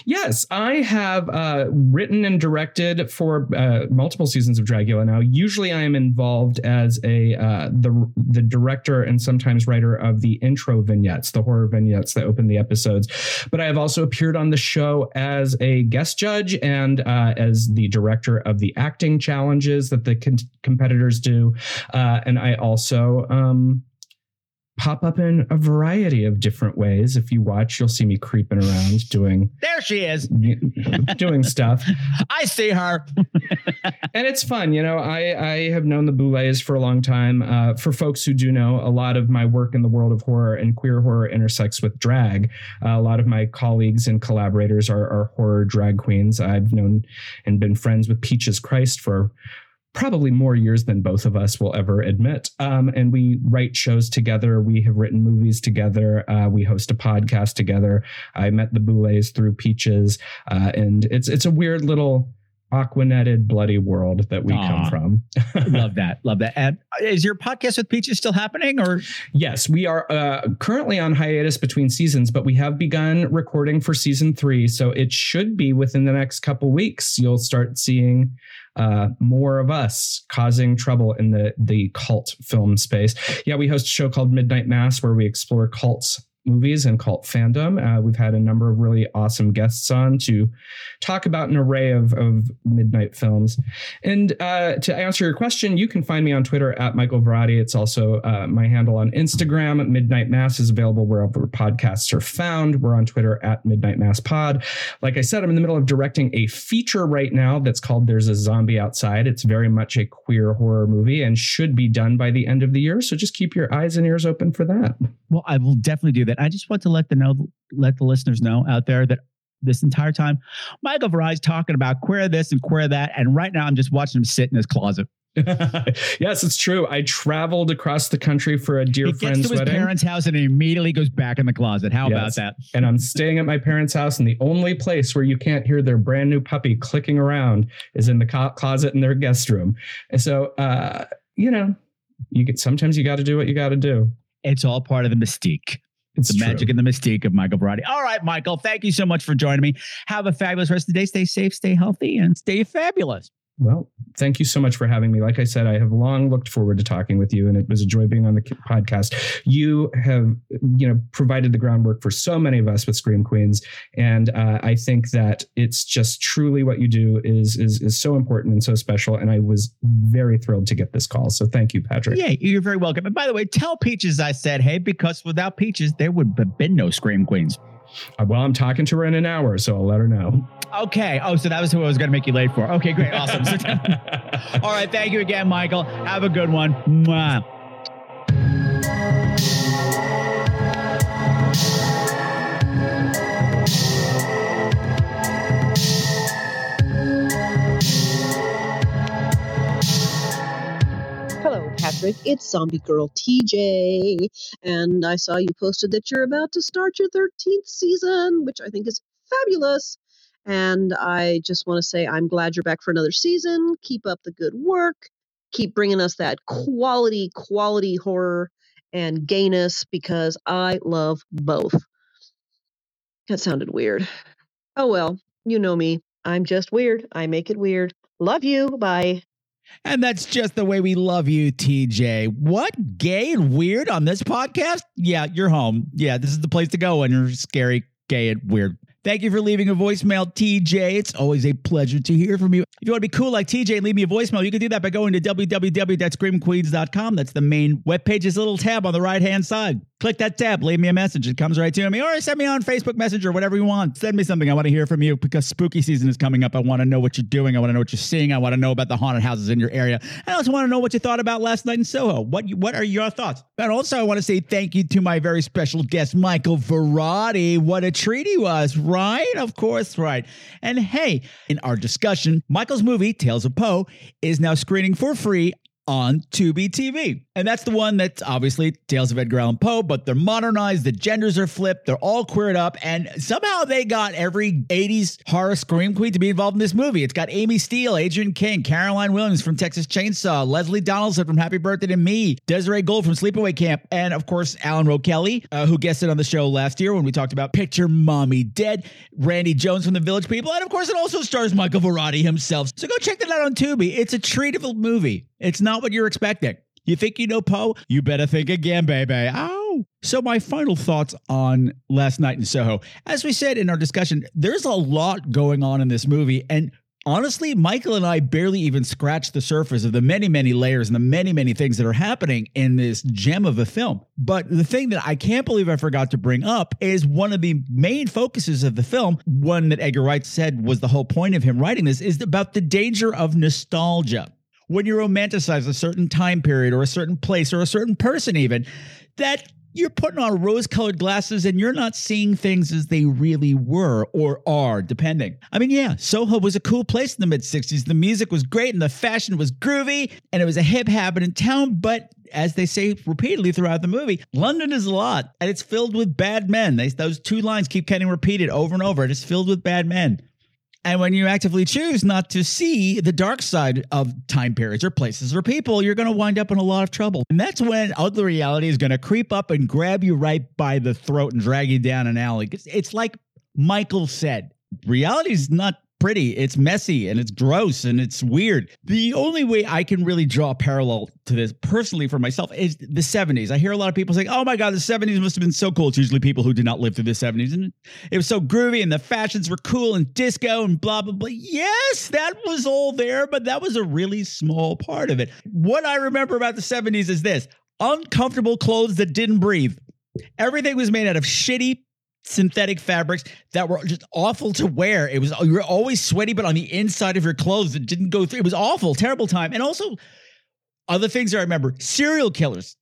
Yes, I have uh, written and directed for uh, multiple seasons of Dragula now. Usually, I am involved as a uh, the the director and sometimes writer of the intro vignettes, the horror vignettes that open the episodes. But I have also appeared on the show as a guest judge and uh, as the director of the acting challenges that the con- competitors do. Uh, and I also um, pop up in a variety of different ways. If you watch, you'll see me creeping around doing There she is. doing stuff. I see her. and it's fun. You know, I, I have known the Boulets for a long time. Uh, for folks who do know, a lot of my work in the world of horror and queer horror intersects with drag. Uh, a lot of my colleagues and collaborators are, are horror drag queens. I've known and been friends with Peaches Christ for probably more years than both of us will ever admit. Um, and we write shows together. We have written movies together. Uh, we host a podcast together. I met the Boulets through Peaches, uh, and it's it's a weird little aquanetted bloody world that we come from. love that. Love that. And is your podcast with Peaches still happening or? Yes, we are uh, currently on hiatus between seasons, but we have begun recording for season three. So it should be within the next couple weeks. You'll start seeing uh, more of us causing trouble in the the cult film space. Yeah, we host a show called Midnight Mass where we explore cults movies and cult fandom. Uh, we've had a number of really awesome guests on to talk about an array of, of midnight films. And uh, to answer your question, you can find me on Twitter at Michael Varrati. It's also uh, my handle on Instagram. Midnight Mass is available wherever podcasts are found. We're on Twitter at Midnight Mass Pod. Like I said, I'm in the middle of directing a feature right now that's called There's a Zombie Outside. It's very much a queer horror movie and should be done by the end of the year. So just keep your eyes and ears open for that. Well, I will definitely do that. I just want to let the know, let the listeners know out there that this entire time, Michael Varrati's talking about queer this and queer that, and right now I'm just watching him sit in his closet. yes, it's true. I traveled across the country for a dear He gets friend's to his wedding. parents' house and he immediately goes back in the closet. How about that? And I'm staying at my parents' house, and the only place where you can't hear their brand new puppy clicking around is in the co- closet in their guest room. And so, uh, you know, you get sometimes you got to do what you got to do. It's all part of the mystique. It's the true. magic and the mystique of Michael Varrati. All right, Michael, thank you so much for joining me. Have a fabulous rest of the day. Stay safe, stay healthy, and stay fabulous. Well, thank you so much for having me. Like I said, I have long looked forward to talking with you, and it was a joy being on the podcast. You have, you know, provided the groundwork for so many of us with Scream Queens, and uh, I think that it's just truly what you do is is is so important and so special. And I was very thrilled to get this call. So thank you, Patrick. Yeah, you're very welcome. And by the way, tell Peaches I said hey because without Peaches there would have been no Scream Queens. Uh, well, I'm talking to her in an hour, so I'll let her know. Okay. Oh, so that was who I was going to make you late for. Okay, great. Awesome. All right. Thank you again, Michael. Have a good one. Mwah. Patrick. It's Zombie Girl TJ. And I saw you posted that you're about to start your 13th season, which I think is fabulous. And I just want to say I'm glad you're back for another season. Keep up the good work. Keep bringing us that quality, quality horror and gayness because I love both. That sounded weird. Oh well, you know me. I'm just weird. I make it weird. Love you. Bye. And that's just the way we love you, TJ. What? Gay and weird on this podcast? Yeah, you're home. Yeah, this is the place to go when you're scary, gay, and weird. Thank you for leaving a voicemail, TJ. It's always a pleasure to hear from you. If you want to be cool like TJ and leave me a voicemail, you can do that by going to www.screamqueens.com. That's the main webpage. There's a little tab on the right hand side. Click that tab, leave me a message. It comes right to me. Or send me on Facebook Messenger, whatever you want. Send me something. I want to hear from you because spooky season is coming up. I want to know what you're doing. I want to know what you're seeing. I want to know about the haunted houses in your area. I also want to know what you thought about last night in Soho. What what are your thoughts? And also, I want to say thank you to my very special guest, Michael Varrati. What a treat he was, right? Of course, right. And hey, in our discussion, Michael's movie, Tales of Poe, is now screening for free on Tubi TV. And that's the one that's obviously Tales of Edgar Allan Poe, but they're modernized, the genders are flipped, they're all queered up, and somehow they got every 80s horror scream queen to be involved in this movie. It's got Amy Steele, Adrienne King, Caroline Williams from Texas Chainsaw, Lesleh Donaldson from Happy Birthday to Me, Desiree Gould from Sleepaway Camp, and of course, Alan Rowe Kelly, uh, who guested on the show last year when we talked about Picture Mommy Dead, Randy Jones from The Village People, and of course, it also stars Michael Varrati himself. So go check that out on Tubi. It's a treatable movie. It's not what you're expecting. You think you know Poe? You better think again, baby. Ow. So, my final thoughts on last night in Soho. As we said in our discussion, there's a lot going on in this movie. And honestly, Michael and I barely even scratched the surface of the many, many layers and the many, many things that are happening in this gem of a film. But the thing that I can't believe I forgot to bring up is one of the main focuses of the film, one that Edgar Wright said was the whole point of him writing this, is about the danger of nostalgia when you romanticize a certain time period or a certain place or a certain person, even, that you're putting on rose colored glasses and you're not seeing things as they really were or are, depending. I mean, yeah, Soho was a cool place in the mid 60s. The music was great and the fashion was groovy and it was a hip in town, but as they say repeatedly throughout the movie, London is a lot and it's filled with bad men. They, those two lines keep getting repeated over and over. It's filled with bad men. And when you actively choose not to see the dark side of time periods or places or people, you're going to wind up in a lot of trouble. And that's when ugly reality is going to creep up and grab you right by the throat and drag you down an alley. It's, it's like Michael said reality is not pretty. It's messy and it's gross and it's weird. The only way I can really draw a parallel to this personally for myself is the 70s. I hear a lot of people saying, oh my God, the 70s must have been so cool. It's usually people who did not live through the 70s. And it was so groovy and the fashions were cool and disco and blah, blah, blah. Yes, that was all there, but that was a really small part of it. What I remember about the 70s is this uncomfortable clothes that didn't breathe. Everything was made out of shitty synthetic fabrics that were just awful to wear. It was you were always sweaty, but on the inside of your clothes, it didn't go through. It was awful, terrible time. And also other things that I remember: serial killers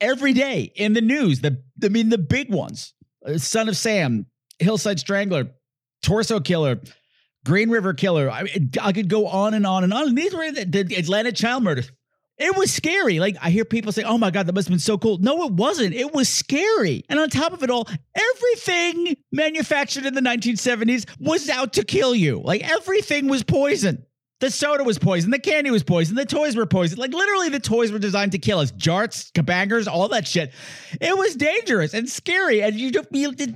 every day in the news. The I mean, the big ones: uh, Son of Sam, Hillside Strangler, Torso Killer. Green River Killer. I, I could go on and on and on. And these were the, the Atlanta child murders. It was scary. Like I hear people say, "Oh my god, that must have been so cool." No, it wasn't. It was scary. And on top of it all, everything manufactured in the 1970s was out to kill you. Like everything was poison. The soda was poisoned. The candy was poisoned. The toys were poisoned. Like literally, the toys were designed to kill us. Jarts, kabangers, all that shit. It was dangerous and scary. And you, you, you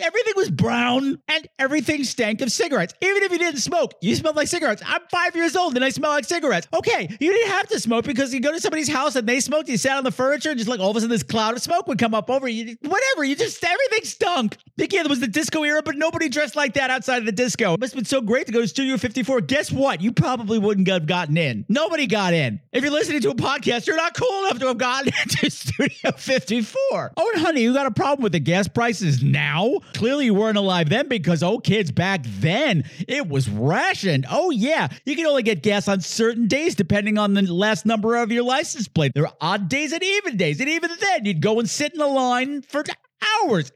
everything was brown and everything stank of cigarettes. Even if you didn't smoke, you smelled like cigarettes. I'm five years old and I smell like cigarettes. Okay, you didn't have to smoke because you go to somebody's house and they smoked. You sat on the furniture and just like all of a sudden this cloud of smoke would come up over you. Whatever. You just everything stunk. Again, it was the disco era, but nobody dressed like that outside of the disco. It must have been so great to go to Studio 54. Guess what? You probably wouldn't have gotten in. Nobody got in. If you're listening to a podcast, you're not cool enough to have gotten into Studio 54. Oh, and honey, you got a problem with the gas prices now? Clearly, you weren't alive then because, oh, kids, back then it was rationed. Oh, yeah. You can only get gas on certain days depending on the last number of your license plate. There are odd days and even days. And even then, you'd go and sit in the line for hours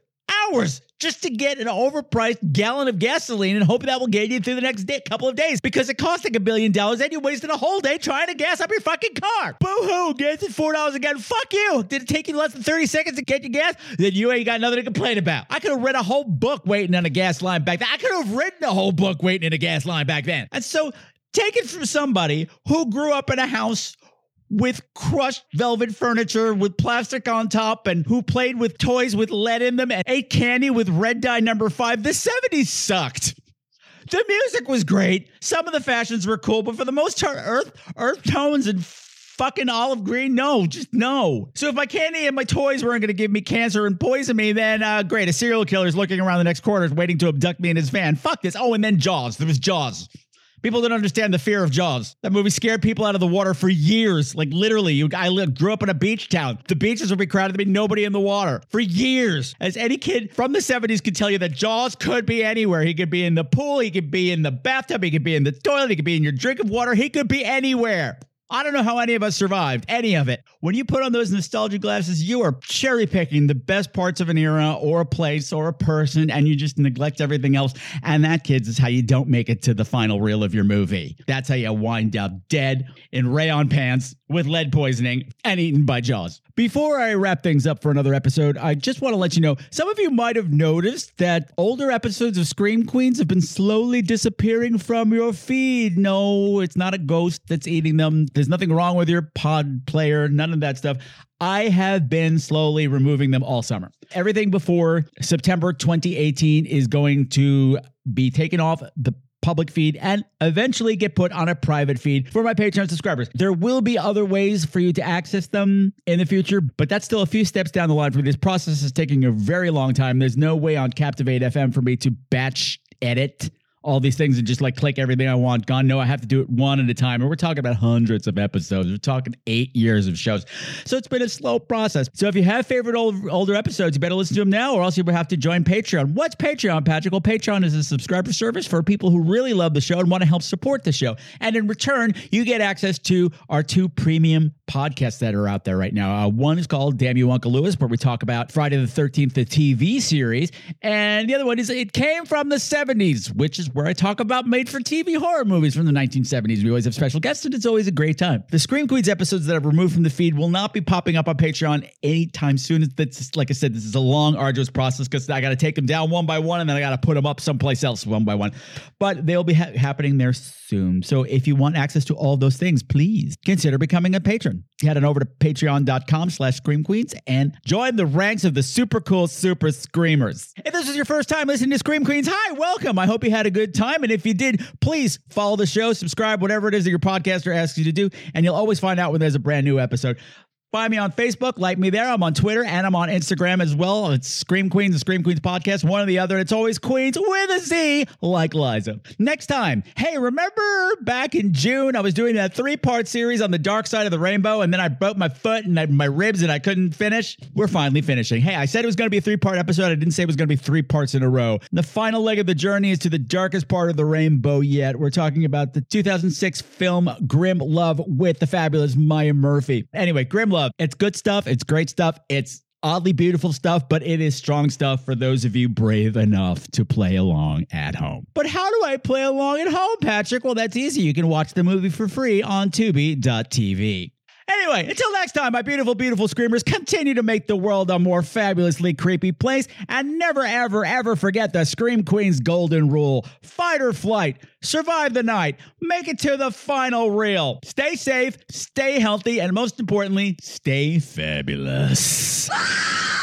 hours just to get an overpriced gallon of gasoline and hope that will get you through the next day, couple of days because it costs like a billion dollars and you wasted a whole day trying to gas up your fucking car. Boo hoo, gas four dollars again. Fuck you. Did it take you less than 30 seconds to get your gas? Then you ain't got nothing to complain about. I could have read a whole book waiting on a gas line back then. I could have written a whole book waiting in a gas line back then. And so take it from somebody who grew up in a house with crushed velvet furniture with plastic on top and who played with toys with lead in them and ate candy with red dye number five. The 70s sucked. The music was great. Some of the fashions were cool, but for the most part, earth earth tones and fucking olive green, no, just no. So if my candy and my toys weren't going to give me cancer and poison me, then uh, great. A serial killer is looking around the next corner, waiting to abduct me in his van. Fuck this. Oh, and then Jaws. There was Jaws. People don't understand the fear of Jaws. That movie scared people out of the water for years. Like literally, you, I lived, grew up in a beach town. The beaches would be crowded. There'd be nobody in the water for years. As any kid from the 70s could tell you that Jaws could be anywhere. He could be in the pool. He could be in the bathtub. He could be in the toilet. He could be in your drink of water. He could be anywhere. I don't know how any of us survived any of it. When you put on those nostalgia glasses, you are cherry picking the best parts of an era or a place or a person, and you just neglect everything else. And that, kids, is how you don't make it to the final reel of your movie. That's how you wind up dead in rayon pants with lead poisoning and eaten by Jaws. Before I wrap things up for another episode, I just want to let you know some of you might have noticed that older episodes of Scream Queens have been slowly disappearing from your feed. No, it's not a ghost that's eating them. There's nothing wrong with your pod player, none of that stuff. I have been slowly removing them all summer. Everything before September 2018 is going to be taken off the public feed and eventually get put on a private feed for my Patreon subscribers. There will be other ways for you to access them in the future, but that's still a few steps down the line for me. This process is taking a very long time. There's no way on Captivate FM for me to batch edit all these things and just like click everything I want. Gone. No, I have to do it one at a time. And we're talking about hundreds of episodes. We're talking eight years of shows. So it's been a slow process. So if you have favorite old, older episodes, you better listen to them now or else you will have to join Patreon. What's Patreon, Patrick? Well, Patreon is a subscriber service for people who really love the show and want to help support the show. And in return, you get access to our two premium podcasts that are out there right now. Uh, one is called Damn You Uncle Lewis, where we talk about Friday the 13th, the TV series. And the other one is It Came from the 70s, which is where I talk about made for TV horror movies from the 1970s. We always have special guests, and it's always a great time. The Scream Queens episodes that I've removed from the feed will not be popping up on Patreon anytime soon. That's like I said, this is a long, arduous process because I got to take them down one by one, and then I got to put them up someplace else one by one. But they'll be ha- happening there soon. So if you want access to all those things, please consider becoming a patron. Head on over to patreon.com slash scream queens and join the ranks of the super cool super screamers. If this is your first time listening to Scream Queens, hi, welcome. I hope you had a good time. And if you did, please follow the show, subscribe, whatever it is that your podcaster asks you to do, and you'll always find out when there's a brand new episode. Find me on Facebook, like me there. I'm on Twitter and I'm on Instagram as well. It's Scream Queens, the Scream Queens podcast, one or the other. It's always Queens with a Z, like Liza. Next time, hey, remember back in June, I was doing that three part series on the dark side of the rainbow, and then I broke my foot and I, my ribs and I couldn't finish? We're finally finishing. Hey, I said it was going to be a three part episode. I didn't say it was going to be three parts in a row. The final leg of the journey is to the darkest part of the rainbow yet. We're talking about the 2006 film Grimm Love with the fabulous Maya Murphy. Anyway, Grimm Love. It's good stuff. It's great stuff. It's oddly beautiful stuff, but it is strong stuff for those of you brave enough to play along at home. But how do I play along at home, Patrick? Well, that's easy. You can watch the movie for free on Tubi.tv. Anyway, until next time, my beautiful, beautiful screamers, continue to make the world a more fabulously creepy place and never, ever, ever forget the Scream Queen's golden rule fight or flight, survive the night, make it to the final reel. Stay safe, stay healthy, and most importantly, stay fabulous.